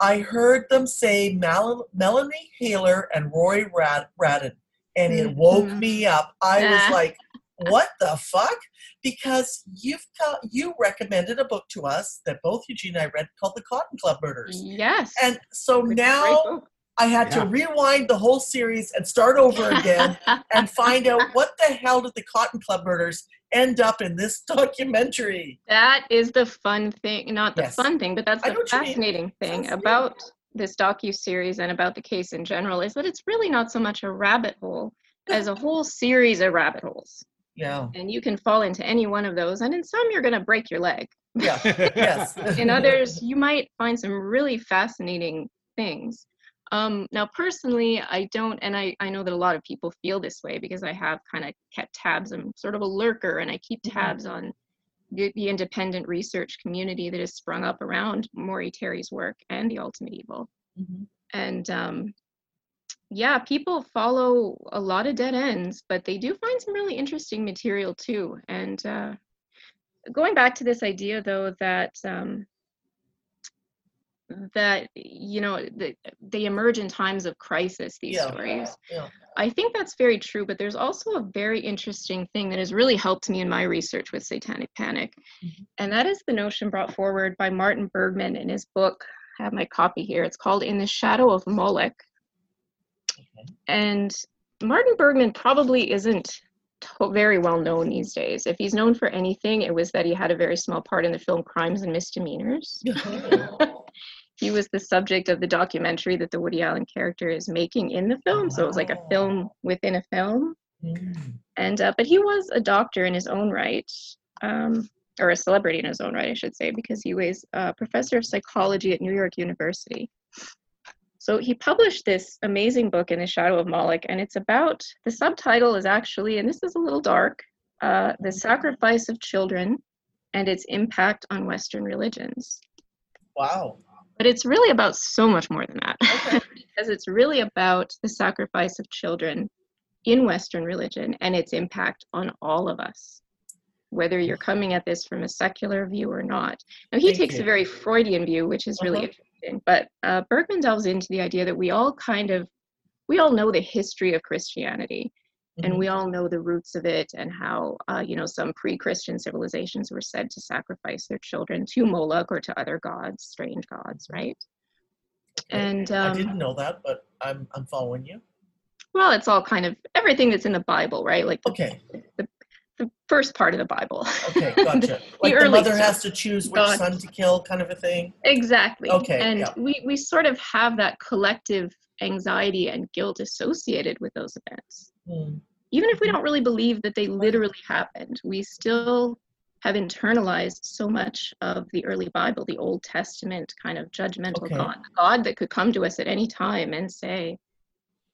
I heard them say Mal- Melanie Haler and Roy Rad- Radin, and it woke Mhm. me up. I was Ah. like, "What the fuck?" Because you've got, you recommended a book to us that both Eugene and I read called The Cotton Club Murders, Yes. and so It's now. I had to rewind the whole series and start over again and [laughs] find out what the hell did the Cotton Club Murders end up in this documentary. that is the fun thing, not the Yes. fun thing, but that's the what you mean. fascinating thing about this docu series and about the case in general is that it's really not so much a rabbit hole as a whole series of rabbit holes, Yeah, and you can fall into any one of those, and in some you're going to break your leg. yeah, [laughs] yes. in others you might find some really fascinating things Um, now, personally, I don't, and I, I know that a lot of people feel this way because I have kind of kept tabs. I'm sort of a lurker and I keep Mhm. tabs on the, the independent research community that has sprung up around Maury Terry's work and The Ultimate Evil. Mhm. And um, yeah, people follow a lot of dead ends, but they do find some really interesting material too. And uh, going back to this idea, though, that um, that you know the, they emerge in times of crisis. These Yeah. stories. Yeah. I think that's very true, but there's also a very interesting thing that has really helped me in my research with Satanic Panic, Mhm. and that is the notion brought forward by Martin Bergmann in his book. I have my copy here. It's called In the Shadow of Moloch. Okay. And Martin Bergmann probably isn't to- very well known these days. If he's known for anything, it was that he had a very small part in the film Crimes and Misdemeanors. [laughs] he was the subject of the documentary that the Woody Allen character is making in the film. So it was like a film within a film. Mm. And uh, but he was a doctor in his own right, um, or a celebrity in his own right, I should say, because he was a professor of psychology at New York University. So he published this amazing book in the shadow of Moloch, and it's about the subtitle is actually, and this is a little dark, uh, the sacrifice of children and its impact on Western religions. Wow. But it's really about so much more than that, Okay. [laughs] because it's really about the sacrifice of children in Western religion and its impact on all of us, whether you're coming at this from a secular view or not. Now, he Thank takes you. a very Freudian view, which is really Uh-huh. interesting, but uh, Bergmann delves into the idea that we all kind of we all know the history of Christianity, and Mhm. we all know the roots of it and how uh, you know some pre-christian civilizations were said to sacrifice their children to moloch or to other gods strange gods right and I um, didn't know that, but I'm I'm following you. well it's all kind of everything that's in the bible right like the, Okay. the the first part of the bible Okay. [laughs] Gotcha. Like the early mother stuff. has to choose which God. son to kill, kind of a thing. exactly Okay, and yeah. we we sort of have that collective anxiety and guilt associated with those events Mm. even if we don't really believe that they literally happened, we still have internalized so much of the early Bible, the Old Testament kind of judgmental Okay. God, God that could come to us at any time and say,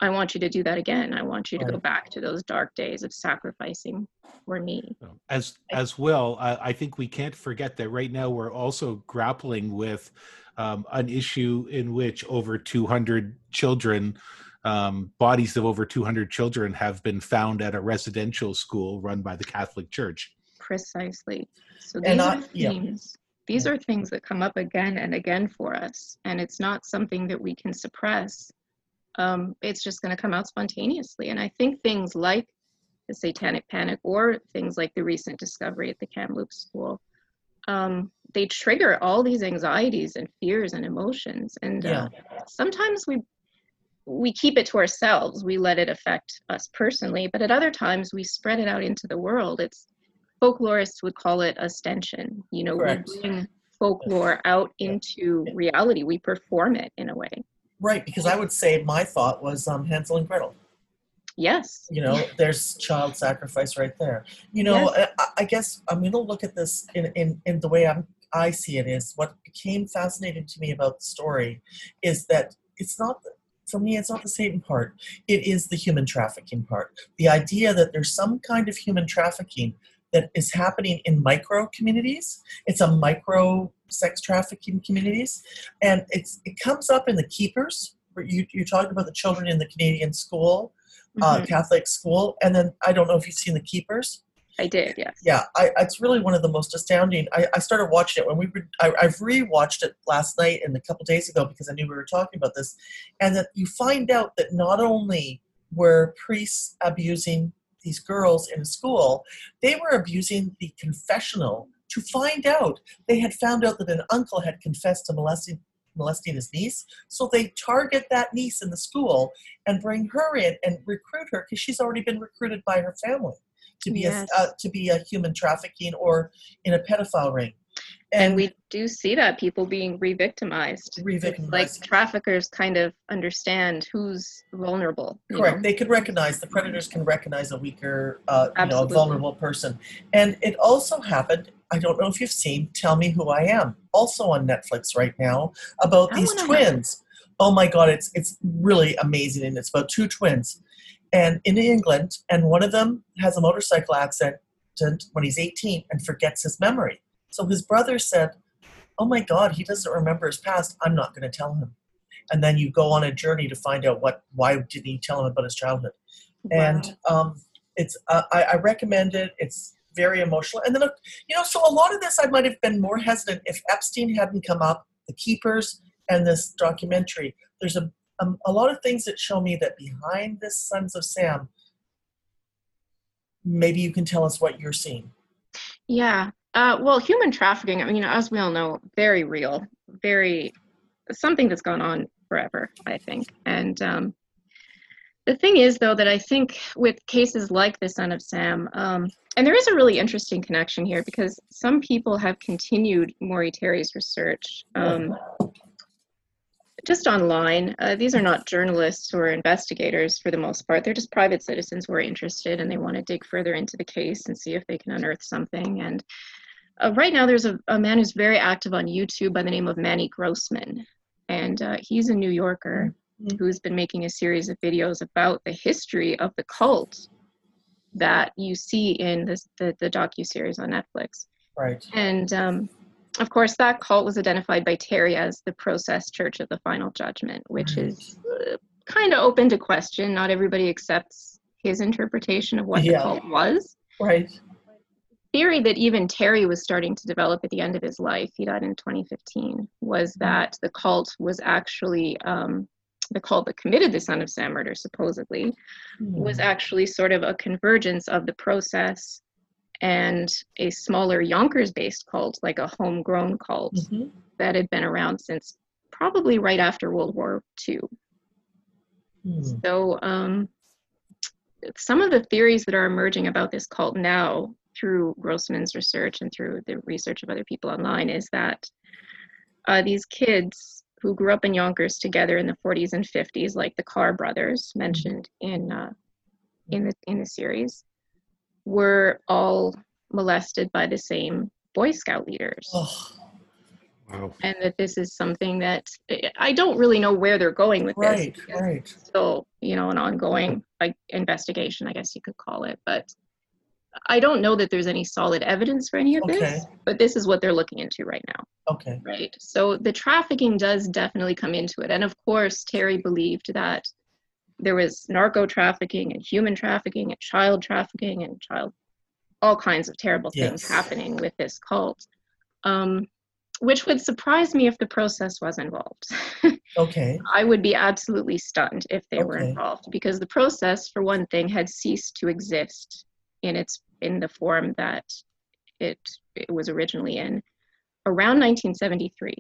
I want you to do that again. I want you to go back to those dark days of sacrificing for me. As as well, I, I think we can't forget that right now we're also grappling with um, an issue in which over 200 children, um, bodies of over 200 children, have been found at a residential school run by the Catholic Church. Precisely. So And these I- are yeah. These are things that come up again and again for us, and it's not something that we can suppress. Um, it's just going to come out spontaneously. And I think things like the Satanic Panic or things like the recent discovery at the Kamloops School, um, they trigger all these anxieties and fears and emotions. And uh, sometimes we we keep it to ourselves. We let it affect us personally, but at other times we spread it out into the world. It's folklorists would call it ostension. You know, Correct. we bring folklore out into reality. We perform it in a way. Right, because I would say my thought was um, Hansel and Gretel. Yes. You know, there's child sacrifice right there. You know, Yes. I, I guess I'm going to look at this in, in, in the way I'm, I see it is what became fascinating to me about the story is that it's not, for me, it's not the Satan part. It is the human trafficking part. The idea that there's some kind of human trafficking that is happening in micro communities. It's a micro sex trafficking communities. And it's it comes up in the keepers. You, you talked about the children in the Canadian school uh, Mhm. Catholic school, and then I don't know if you've seen the Keepers. I did, yes. Yeah, I, it's really one of the most astounding. I, I started watching it when we were. I, I've rewatched it last night and a couple days ago because I knew we were talking about this, and that you find out that not only were priests abusing these girls in school, they were abusing the confessional to find out they had found out that an uncle had confessed to molesting molesting his niece. So they target that niece in the school and bring her in and recruit her because she's already been recruited by her family to be Yes. a uh, to be a human trafficking or in a pedophile ring. And we do see that people being re-victimized. Re-victimized. Like traffickers kind of understand who's vulnerable. Correct. know? They could recognize the predators can recognize a weaker, uh, you know, a vulnerable person. And it also happened. I don't know if you've seen "Tell Me Who I Am," also on Netflix right now, about I these wanna know. twins. Oh my God, it's it's really amazing, and it's about two twins, and in England, and one of them has a motorcycle accident when he's 18 and forgets his memory. So his brother said, "Oh my God, he doesn't remember his past. I'm not going to tell him." And then you go on a journey to find out what why didn't he tell him about his childhood, and um, it's uh, I, I recommend it. It's very emotional, and then you know, so a lot of this I might have been more hesitant if Epstein hadn't come up, the keepers, and this documentary. There's a um, a lot of things that show me that behind this Sons of Sam, maybe you can tell us what you're seeing. Yeah. Uh, well, human trafficking, I mean, as we all know, very real, very something that's gone on forever, I think. And um, the thing is, though, that I think with cases like the Son of Sam, um, and there is a really interesting connection here because some people have continued Maury Terry's research um, just online. Uh, these are not journalists or investigators for the most part. They're just private citizens who are interested and they want to dig further into the case and see if they can unearth something. And uh, right now, there's a, a, man who's very active on YouTube by the name of Manny Grossman. And uh, he's a New Yorker mm-hmm. who's been making a series of videos about the history of the cult that you see in this, the, the docu-series on Netflix. Right. And um, of course, that cult was identified by Terry as the Process Church of the Final Judgment, which right. is uh, kind of open to question. Not everybody accepts his interpretation of what yeah. the cult was. Right. Theory that even Terry was starting to develop at the end of his life, he died in 2015, was mm-hmm. that the cult was actually um, the cult that committed the Son of Sam murder, supposedly, mm. was actually sort of a convergence of the process and a smaller Yonkers based cult, like a homegrown cult mm-hmm. that had been around since probably right after World War II. Mm. So, um, some of the theories that are emerging about this cult now through Grossman's research and through the research of other people online is that uh, these kids who grew up in Yonkers together in the 40s and 50s, like the Carr brothers mentioned in uh, in the in the series, were all molested by the same Boy Scout leaders. Oh. Wow. And that this is something that I don't really know where they're going with right, this. Right, right. Still, you know, an ongoing like investigation, I guess you could call it. But I don't know that there's any solid evidence for any of okay. this. But this is what they're looking into right now. Okay. Right. So the trafficking does definitely come into it. And of course, Terry believed that there was narco trafficking and human trafficking and child trafficking and child all kinds of terrible things yes. happening with this cult um, which would surprise me if the process was involved [laughs] okay i would be absolutely stunned if they okay. were involved because the process for one thing had ceased to exist in its in the form that it it was originally in around 1973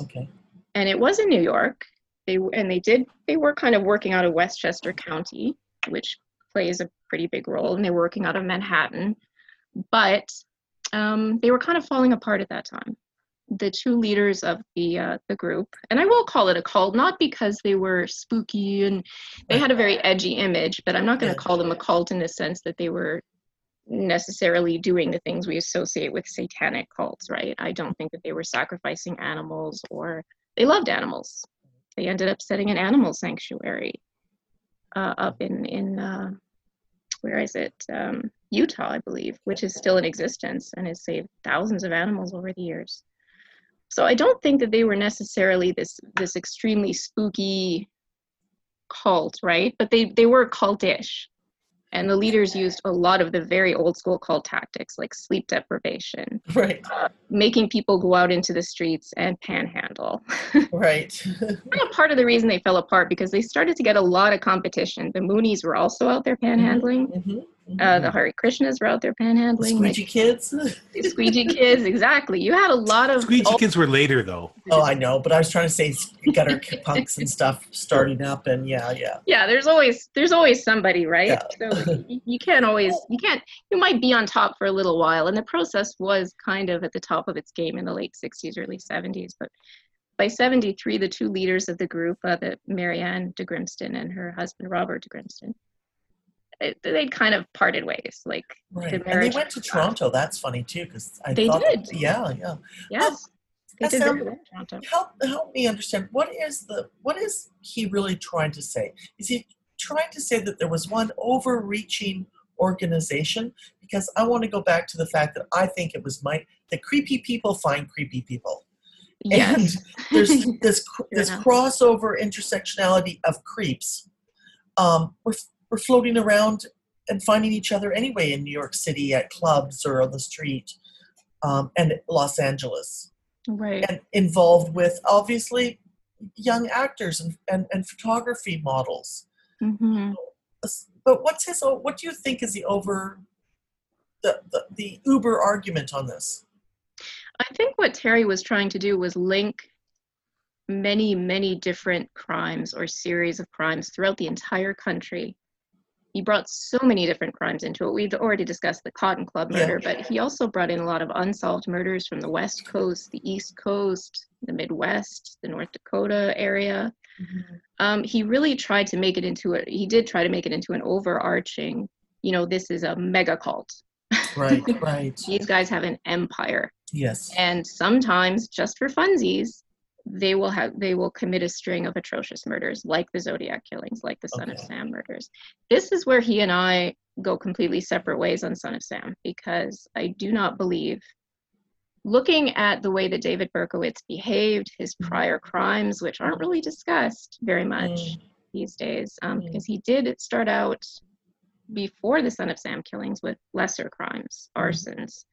okay and it was in new york they and they did they were kind of working out of Westchester County, which plays a pretty big role, and they were working out of Manhattan, but um, they were kind of falling apart at that time. The two leaders of the uh, the group, and I will call it a cult, not because they were spooky and they had a very edgy image, but I'm not going to call them a cult in the sense that they were necessarily doing the things we associate with satanic cults, right? I don't think that they were sacrificing animals or they loved animals they ended up setting an animal sanctuary uh, up in in uh, where is it um, Utah, I believe, which is still in existence and has saved thousands of animals over the years. So I don't think that they were necessarily this this extremely spooky cult, right? But they they were cultish and the leaders used a lot of the very old school cult tactics like sleep deprivation right. uh, making people go out into the streets and panhandle. [laughs] Right. Part of the reason they fell apart because they started to get a lot of competition. The moonies were also out there panhandling. Mm-hmm. Mm-hmm. Uh, the Hare Krishnas were out there panhandling. Squeegee like, kids. the squeegee kids, exactly. You had a lot of squeegee old- kids were later though. Oh, I know, but I was trying to say gutter punks and stuff starting up, and yeah, yeah. Yeah, there's always there's always somebody, right? Yeah. so you, you can't always you can't you might be on top for a little while, and the process was kind of at the top of its game in the late '60s, early '70s, but by 73, the two leaders of the group, uh, the Mary Ann de Grimston and her husband Robert de Grimston, they kind of parted ways. Like right. the and they went to Toronto. That's funny too, because I they thought, did. Yeah, yeah. Yes. They did very Toronto. help help me understand what is the what is he really trying to say is he trying to say that there was one overreaching organization because i want to go back to the fact that i think it was my the creepy people find creepy people Yes. [laughs] there's [laughs] this this enough. crossover intersectionality of creeps um we're, we're floating around and finding each other anyway in new york city at clubs or on the street um, and los angeles right. and involved with obviously young actors and, and, and photography models. hmm But what's his? What do you think is the over the, the the uber argument on this? I think what Terry was trying to do was link many, many different crimes or series of crimes throughout the entire country. He brought so many different crimes into it. We've already discussed the Cotton Club Yeah. murder, but he also brought in a lot of unsolved murders from the West Coast, the East Coast, the Midwest, the North Dakota area. Um, he really tried to make it into a, he did try to make it into an overarching, you know, this is a mega cult. Right, [laughs] right. These guys have an empire Yes. and sometimes just for funsies they will have they will commit a string of atrocious murders like the zodiac killings like the son of sam murders this is where he and i go completely separate ways on son of sam because i do not believe looking at the way that david berkowitz behaved his Mhm. prior crimes which aren't really discussed very much Mm. these days um, Mm. because he did start out before the son of sam killings with lesser crimes Mm-hmm. arsons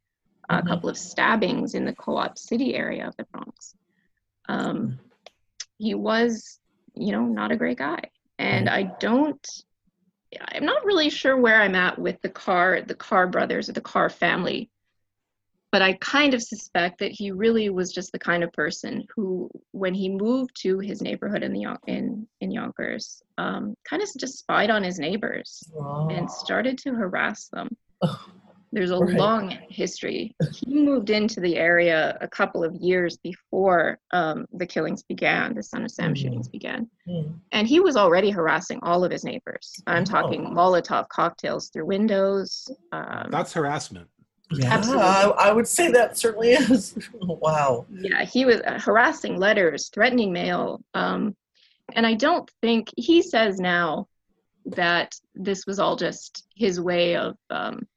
a Mhm. couple of stabbings in the co-op city area of the Bronx. Um, he was, you know, not a great guy, and I don't. I'm not really sure where I'm at with the car, the Carr brothers or the Carr family, but I kind of suspect that he really was just the kind of person who, when he moved to his neighborhood in the in in Yonkers, um, kind of just spied on his neighbors and started to harass them. Oh. There's a Right. long history. He moved into the area a couple of years before um, the killings began, the Son of Sam Mhm. shootings began. Mm. And he was already harassing all of his neighbors. I'm Oh. talking Molotov cocktails through windows. Um, That's harassment. Yeah, Absolutely. I, I would say that certainly is. [laughs] wow. yeah, he was uh, harassing letters, threatening mail. Um, and I don't think he says now that this was all just his way of um,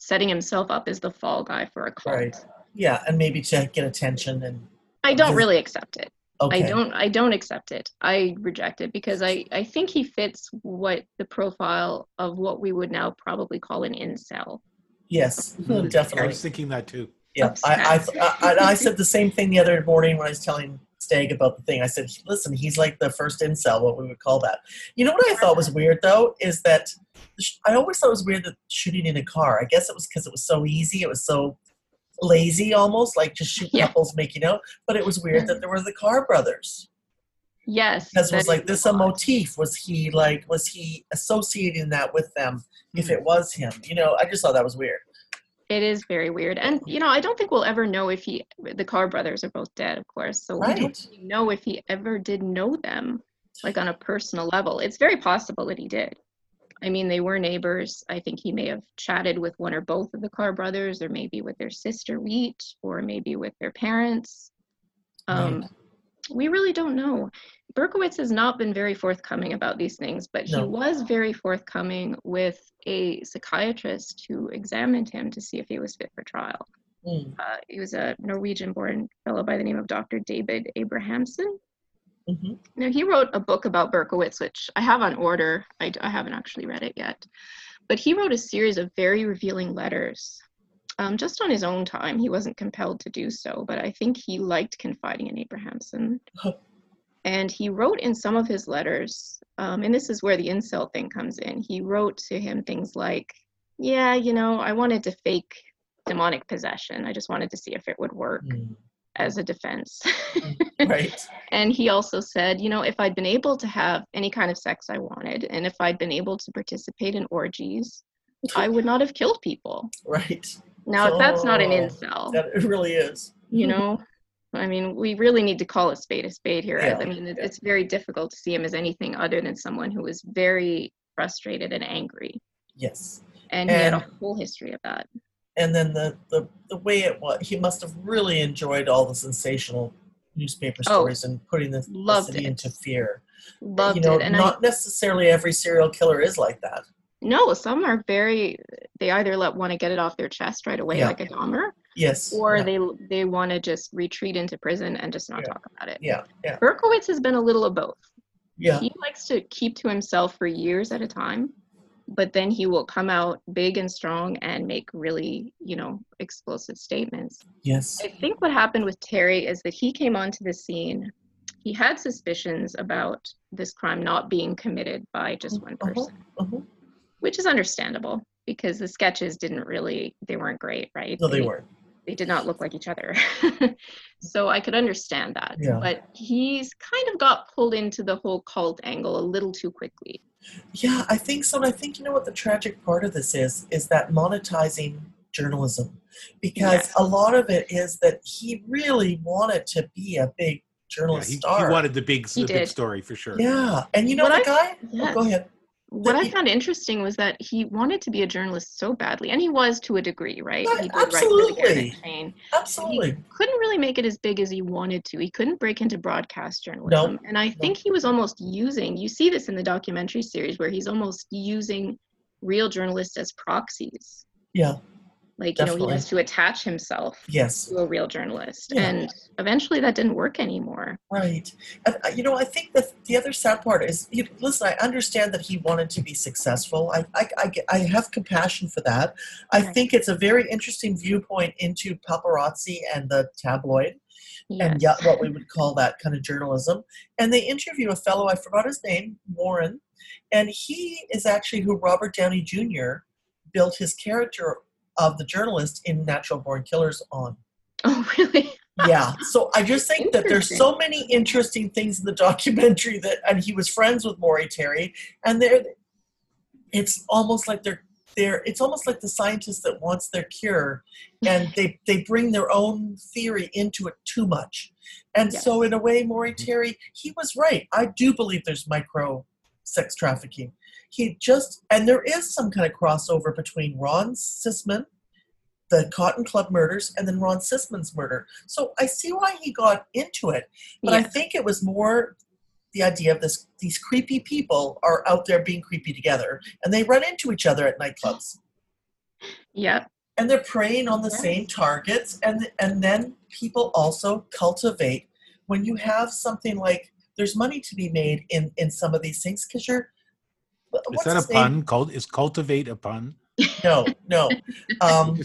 setting himself up as the fall guy for a cult. Right. Yeah, and maybe to get attention and I don't really accept it. okay. I don't I don't accept it. I reject it because I, I think he fits what the profile of what we would now probably call an incel. Yes, definitely. Mm, I was thinking that too. Yeah, I, I, I, I said the same thing the other morning when I was telling Stag about the thing. I said, listen, he's like the first incel, what we would call that. You know what I thought was weird though is that I always thought it was weird that shooting in a car. I guess it was because it was so easy. It was so lazy, almost like just shoot Yeah. couples making out. But it was weird that there were the Carr brothers. Yes. Because it was like this a motif. Was he like was he associating that with them? If Hmm. it was him, you know, I just thought that was weird. It is very weird. And you know, I don't think we'll ever know if he the Carr brothers are both dead, of course. So we don't really know if he ever did know them, like on a personal level. It's very possible that he did. I mean, they were neighbors. I think he may have chatted with one or both of the Carr brothers, or maybe with their sister Wheat, or maybe with their parents. Um, We really don't know. Berkowitz has not been very forthcoming about these things, but he No. was very forthcoming with a psychiatrist who examined him to see if he was fit for trial. Mm, Uh, he was a Norwegian born fellow by the name of Dr. David Abrahamsen. mhm. Now, he wrote a book about Berkowitz, which I have on order. I, I haven't actually read it yet. But he wrote a series of very revealing letters um, just on his own time. He wasn't compelled to do so, but I think he liked confiding in Abrahamsen. And he wrote in some of his letters, um, and this is where the incel thing comes in. He wrote to him things like, Yeah, you know, I wanted to fake demonic possession. I just wanted to see if it would work Mm, as a defense. right. [laughs] And he also said, you know, if I'd been able to have any kind of sex I wanted, and if I'd been able to participate in orgies, I would not have killed people. [laughs] Right. Now, if that's not an Oh, incel, That it really is. you know, I mean, we really need to call a spade a spade here. Yeah, I mean, it, it's very difficult to see him as anything other than someone who was very frustrated and angry. Yes. And he had a whole history of that. and then the the, the way it was, he must have really enjoyed all the sensational newspaper Oh, stories and putting the, the city it. into fear. Loved you know, it, and I not necessarily every serial killer is like that. no, some are very. They either let want to get it off their chest right away, Yeah. like a Dahmer, Yes. or yeah, they they want to just retreat into prison and just not Yeah. talk about it. yeah, yeah, Berkowitz has been a little of both. yeah, He likes to keep to himself for years at a time, but then he will come out big and strong and make really, you know, explosive statements. yes, I think what happened with Terry is that he came onto the scene. He had suspicions about this crime not being committed by just one Uh-huh, person, uh-huh. which is understandable because the sketches didn't really, they weren't great, right? No, they weren't. They did not look like each other. [laughs] so I could understand that. Yeah. But he's kind of got pulled into the whole cult angle a little too quickly. Yeah, I think so. And I think you know what the tragic part of this is is that monetizing journalism, because Yes. a lot of it is that he really wanted to be a big journalist he, he star. wanted the big, He the big story for sure. yeah, and you know What the I- guy. Oh, yes. Oh, go ahead. What I found interesting was that he wanted to be a journalist so badly, and he was to a degree, right? He did write for the absolutely. Absolutely. Couldn't really make it as big as he wanted to. He couldn't break into broadcast journalism. And I think he was almost using, you see this in the documentary series, where he's almost using real journalists as proxies. Yeah. Like, you know, he has to attach himself Yes. to a real journalist. Yeah. And eventually that didn't work anymore. Right. And, uh, you know, I think that the other sad part is, you, listen, I understand that he wanted to be successful. I, I, I, I have compassion for that. I Right. think it's a very interesting viewpoint into paparazzi and the tabloid and Yes. yeah, what we would call that kind of journalism. And they interview a fellow, I forgot his name, Warren, and he is actually who Robert Downey Jr. built his character of the journalist in Natural Born Killers on. Oh, really? [laughs] yeah so i just think that there's so many interesting things in the [laughs] documentary that and he was friends with maury terry and they're it's almost like they're they're it's almost like the scientist that wants their cure and [laughs] they they bring their own theory into it too much. And so in a way maury terry he was right. I do believe there's micro sex trafficking he just and there is some kind of crossover between ron sisman the Cotton Club murders and then Ron Sisman's murder. So I see why he got into it, but I think it was more the idea of this: these creepy people are out there being creepy together, and they run into each other at nightclubs, Yep. and they're preying on the same targets, and and then people also cultivate when you have something like there's money to be made in in some of these things because you're. Is that a his name? pun? Cult is cultivate a pun? No, no. [laughs] Um,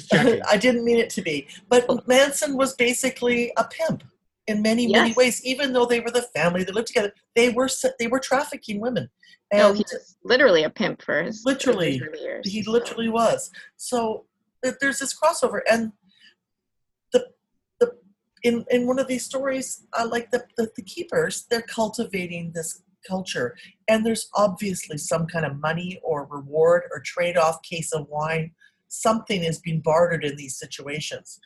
I didn't mean it to be. But Manson was basically a pimp in many, many ways. Even though they were the family that lived together, they were they were trafficking women. And no, he was literally a pimp for his literally, years. he literally was. So there's this crossover, and the the in in one of these stories, uh, like the, the the keepers, they're cultivating this culture, and there's obviously some kind of money or reward or trade off case of wine. Something is being bartered in these situations.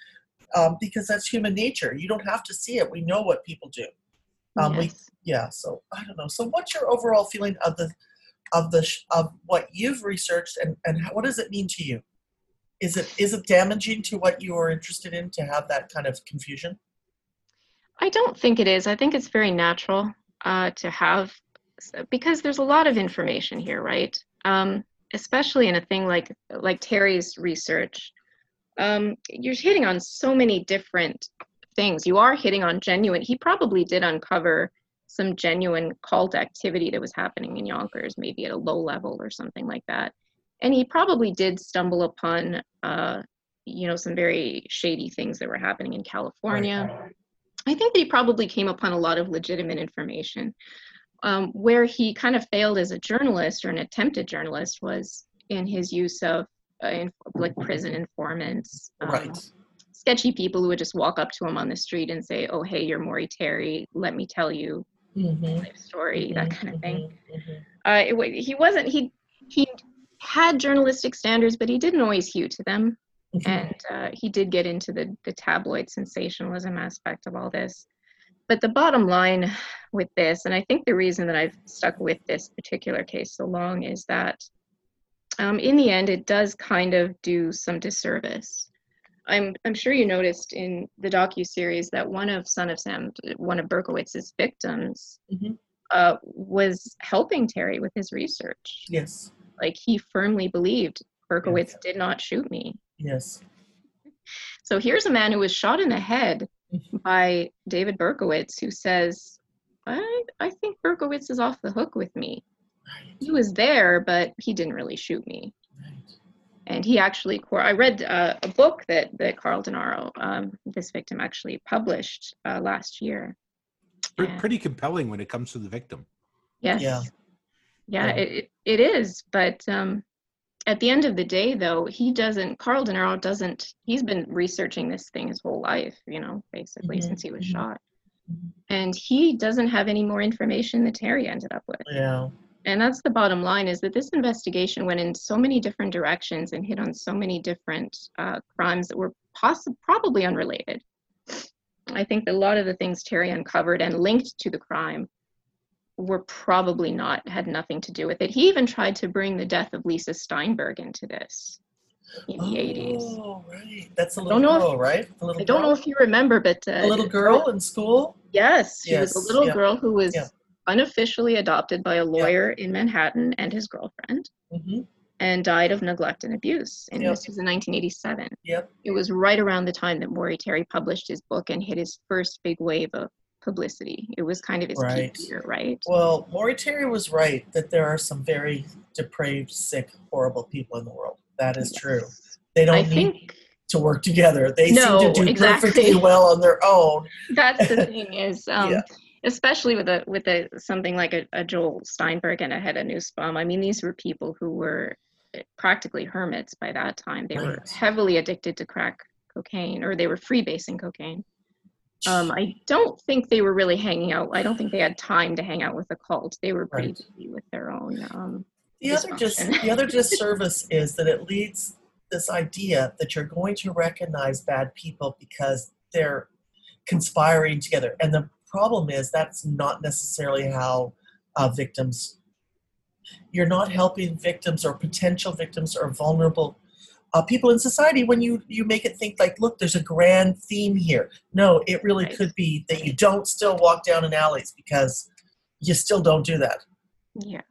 Um, because that's human nature. You don't have to see it. We know what people do. Um, we yeah so i don't know so what's your overall feeling of the of the of what you've researched and and how, what does it mean to you is it is it damaging to what you are interested in to have that kind of confusion I don't think it is. I think it's very natural uh, to have because there's a lot of information here, right? Um, especially in a thing like like Terry's research. Um, you're hitting on so many different things. You are hitting on genuine. He probably did uncover some genuine cult activity that was happening in Yonkers, maybe at a low level or something like that. And he probably did stumble upon, uh, you know, some very shady things that were happening in California. I think that he probably came upon a lot of legitimate information. Um, where he kind of failed as a journalist or an attempted journalist was in his use of uh, in, like prison informants, um, right sketchy people who would just walk up to him on the street and say, "Oh, hey, you're Maury Terry. Let me tell you mm-hmm. life story," that kind of thing. mm-hmm. Uh, it, he wasn't. He he had journalistic standards, but he didn't always hew to them Mm-hmm. and uh, he did get into the, the tabloid sensationalism aspect of all this. But the bottom line with this, and I think the reason that I've stuck with this particular case so long is that um, in the end, it does kind of do some disservice I'm I'm sure you noticed in the docu series that one of Son of Sam, one of Berkowitz's victims, Mhm. uh, was helping Terry with his research. Yes. Like he firmly believed Berkowitz did not shoot me. Yes. So here's a man who was shot in the head [laughs] by David Berkowitz, who says, "I I think Berkowitz is off the hook with me. He was there, but he didn't really shoot me." And he actually, I read uh, a book that that Carl Denaro, um, this victim, actually published uh, last year. Pre- Pretty compelling when it comes to the victim. Yes. Yeah. Yeah, Yeah. It, it, it is. But um, at the end of the day, though, he doesn't, Carl Denaro doesn't, he's been researching this thing his whole life, you know, basically Mhm, since he was mhm. shot. And he doesn't have any more information that Terry ended up with. Yeah. And that's the bottom line is that this investigation went in so many different directions and hit on so many different uh, crimes that were possi- probably unrelated. I think that a lot of the things Terry uncovered and linked to the crime were probably not, had nothing to do with it. He even tried to bring the death of Lisa Steinberg into this in the 80s. Oh, right. That's a little don't know if- right? I don't know if you remember, but uh, a little girl in school. Yes, she was a little yeah, girl who was yeah. unofficially adopted by a lawyer in Manhattan and his girlfriend hmm and died of neglect and abuse. And Yep. this was in 1987. Yep. It was right around the time that Maury Terry published his book and hit his first big wave of publicity. It was kind of his Right. peak year, right? Well, Maury Terry was right that there are some very depraved, sick, horrible people in the world. That is true. They don't I need think to work together. They No, seem to do exactly. perfectly well on their own. that's the [laughs] thing is um, Yeah. especially with a with a something like a, a Joel Steinberg and a Hedda Nussbaum. I mean, these were people who were eh, practically hermits by that time. They were heavily addicted to crack cocaine, or they were freebasing cocaine. Um, I don't think they were really hanging out. I don't think they had time to hang out with a cult. They were pretty Right. busy with their own. Um, The other dis- dysfunction. the other [laughs] disservice is that it leads this idea that you're going to recognize bad people because they're conspiring together. And the problem is that's not necessarily how uh, victims. You're not helping victims or potential victims or vulnerable uh, people in society when you you make it think like, look, there's a grand theme here. No, it really Right. could be that you don't still walk down in alleys because you still don't do that. yeah.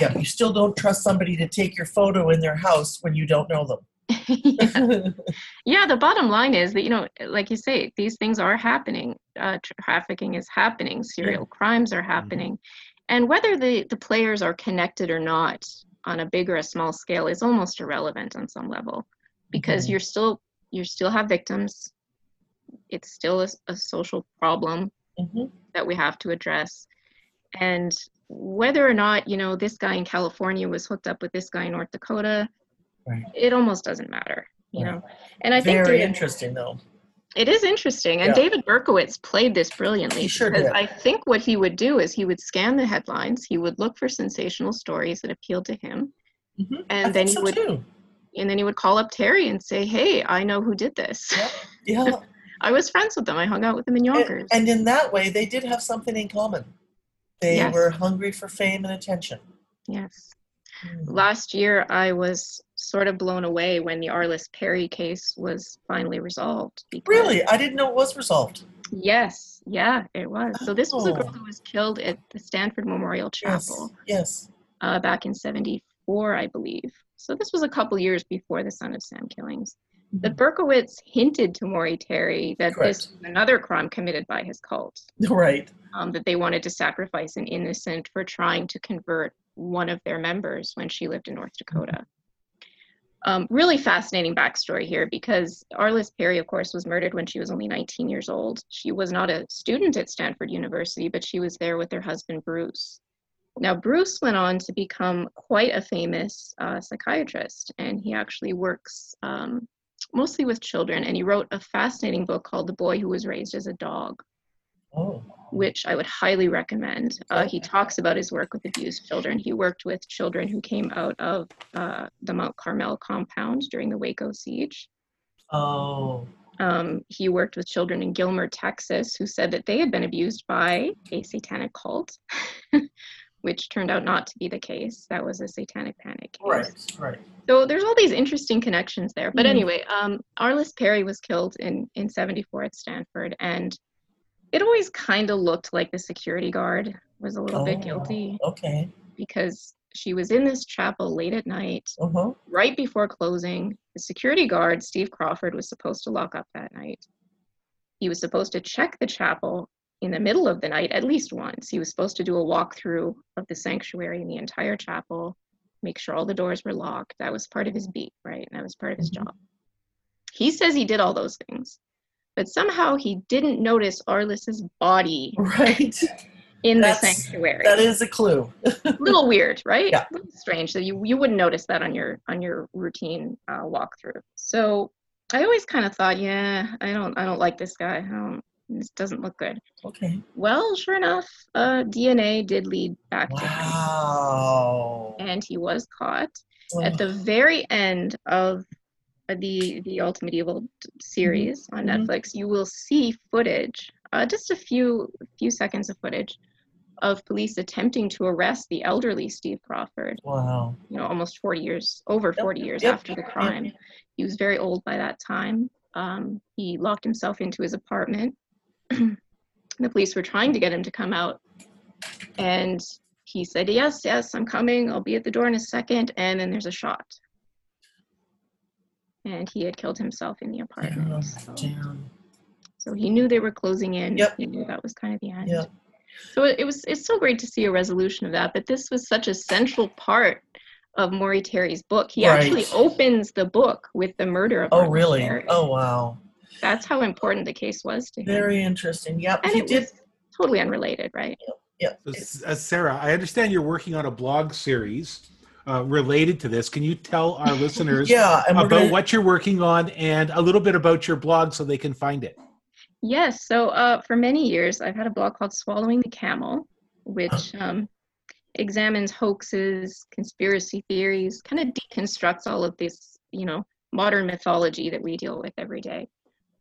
Yeah, you still don't trust somebody to take your photo in their house when you don't know them. yeah [laughs] yeah. the bottom line is that you know like you say these things are happening uh, trafficking is happening serial crimes are happening and whether the the players are connected or not on a big or a small scale is almost irrelevant on some level because Mhm. you're still you still have victims it's still a, a social problem Mhm. that we have to address and whether or not you know this guy in california was hooked up with this guy in north dakota Right. it almost doesn't matter you Right. know and i think Very interesting, though. It is interesting and Yeah. david berkowitz played this brilliantly He sure did. i think what he would do is he would scan the headlines he would look for sensational stories that appealed to him Mhm. and I then he so would too. and then he would call up terry and say hey i know who did this Yeah, [laughs] yeah. i was friends with them i hung out with them in yonkers and, and in that way, they did have something in common. They Yes. were hungry for fame and attention. yes Mm. last year i was sort of blown away when the arliss perry case was finally resolved because- Really, I didn't know it was resolved. yes yeah it was so this was a girl Oh. who was killed at the stanford memorial chapel yes. uh, back in 74 i believe so this was a couple years before the son of sam killings but berkowitz hinted to maury terry that this was another crime committed by his cult [laughs] Right. um, that they wanted to sacrifice an innocent for trying to convert one of their members when she lived in North Dakota. Um, really fascinating backstory here because Arliss Perry, of course, was murdered when she was only 19 years old. She was not a student at Stanford University, but she was there with her husband, Bruce. Now, Bruce went on to become quite a famous uh, psychiatrist, and he actually works um, mostly with children. And he wrote a fascinating book called The Boy Who Was Raised as a Dog Oh. which I would highly recommend. Uh, he talks about his work with abused children. He worked with children who came out of uh, the Mount Carmel compound during the Waco siege. Oh. Um, he worked with children in Gilmer, Texas, who said that they had been abused by a satanic cult, [laughs] which turned out not to be the case. That was a satanic panic case. Right, right. So there's all these interesting connections there. But Mhm. anyway, um, Arliss Perry was killed in in 74 at Stanford, and it always kind of looked like the security guard was a little bit Oh, guilty Okay. because she was in this chapel late at night, Uh-huh. right before closing. The security guard, Steve Crawford, was supposed to lock up that night. He was supposed to check the chapel in the middle of the night at least once. He was supposed to do a walkthrough of the sanctuary and the entire chapel, make sure all the doors were locked. That was part of his beat, right? That was part of his Mhm. job. He says he did all those things, but somehow he didn't notice Arliss's body Right. in the sanctuary That is a clue. a little weird, right? Yeah. A little strange. So you, you wouldn't notice that on your on your routine uh, walkthrough. So I always kind of thought, yeah, I don't I don't like this guy. I don't. This doesn't look good. Okay. Well, sure enough, uh, DNA did lead back to him, Wow. and he was caught Oh, at the very end of the the Ultimate Evil series on mhm. Netflix. You will see footage, uh, just a few few seconds of footage, of police attempting to arrest the elderly Steve Crawford. wow. You know, almost 40 years, over Yep, 40 years yep, after the yep. crime. He was very old by that time. Um, he locked himself into his apartment. [clears throat] the police were trying to get him to come out, and he said, "Yes, yes, I'm coming. I'll be at the door in a second. And then there's a shot, and he had killed himself in the apartment. Damn. So, Damn. so he knew they were closing in. Yep. He knew that was kind of the end. Yep. So it, it was it's so great to see a resolution of that. But this was such a central part of Maury Perry's book. He actually opens the book with the murder of Oh, Arliss really? Terry. Oh, wow. That's how important the case was to him. Very interesting. Yep. and he it did. was totally unrelated, right? Yep. So, uh, Sarah, I understand you're working on a blog series uh, related to this. Can you tell our [laughs] listeners Yeah. About gonna, what you're working on and a little bit about your blog so they can find it? Yes. So uh, for many years, I've had a blog called Swallowing the Camel, which um, examines hoaxes, conspiracy theories, kind of deconstructs all of this, you know, modern mythology that we deal with every day.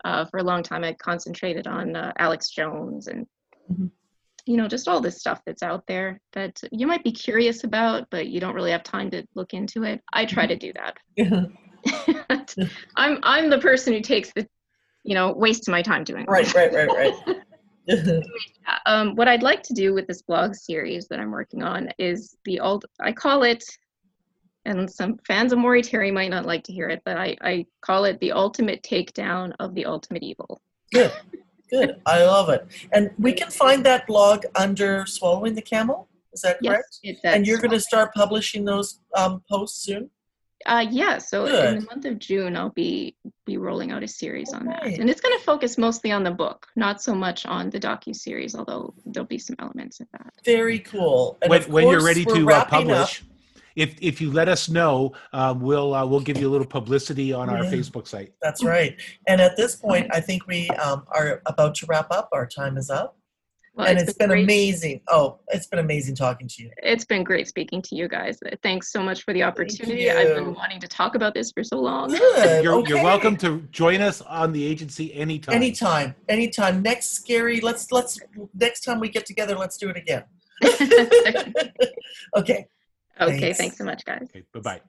Uh, for a long time, I concentrated on uh, Alex Jones and, Mhm. You know, just all this stuff that's out there that you might be curious about, but you don't really have time to look into it. I try to do that. [laughs] [laughs] I'm I'm the person who takes the, you know, wastes my time doing. right, right, right, right. [laughs] um, what I'd like to do with this blog series that I'm working on is the old, I call it, and some fans of Maury Terry might not like to hear it, but I, I call it the ultimate takedown of the ultimate evil. Good. Good. I love it. And we can find that blog under Swallowing the Camel. Is that correct? Yes, it's And you're going to start publishing those um, posts soon? Uh, yeah, so in the month of June, I'll be be rolling out a series on that, and it's going to focus mostly on the book, not so much on the docu series, although there'll be some elements of that. Very cool. And when, of when you're ready to uh, wrapping up. Publish, if if you let us know, uh, we'll uh, we'll give you a little publicity on our Yeah. Facebook site. That's right. And at this point, I think we um, are about to wrap up. Our time is up. Well, and it's been great- amazing. Oh, it's been amazing talking to you. It's been great speaking to you guys. Thanks so much for the opportunity. I've been wanting to talk about this for so long. Good. [laughs] You're, you're welcome to join us on the agency anytime. Anytime, anytime. Next, scary. Let's let's next time we get together, let's do it again. [laughs] [laughs] okay, okay. thanks. Thanks. thanks so much, guys. Okay, bye bye.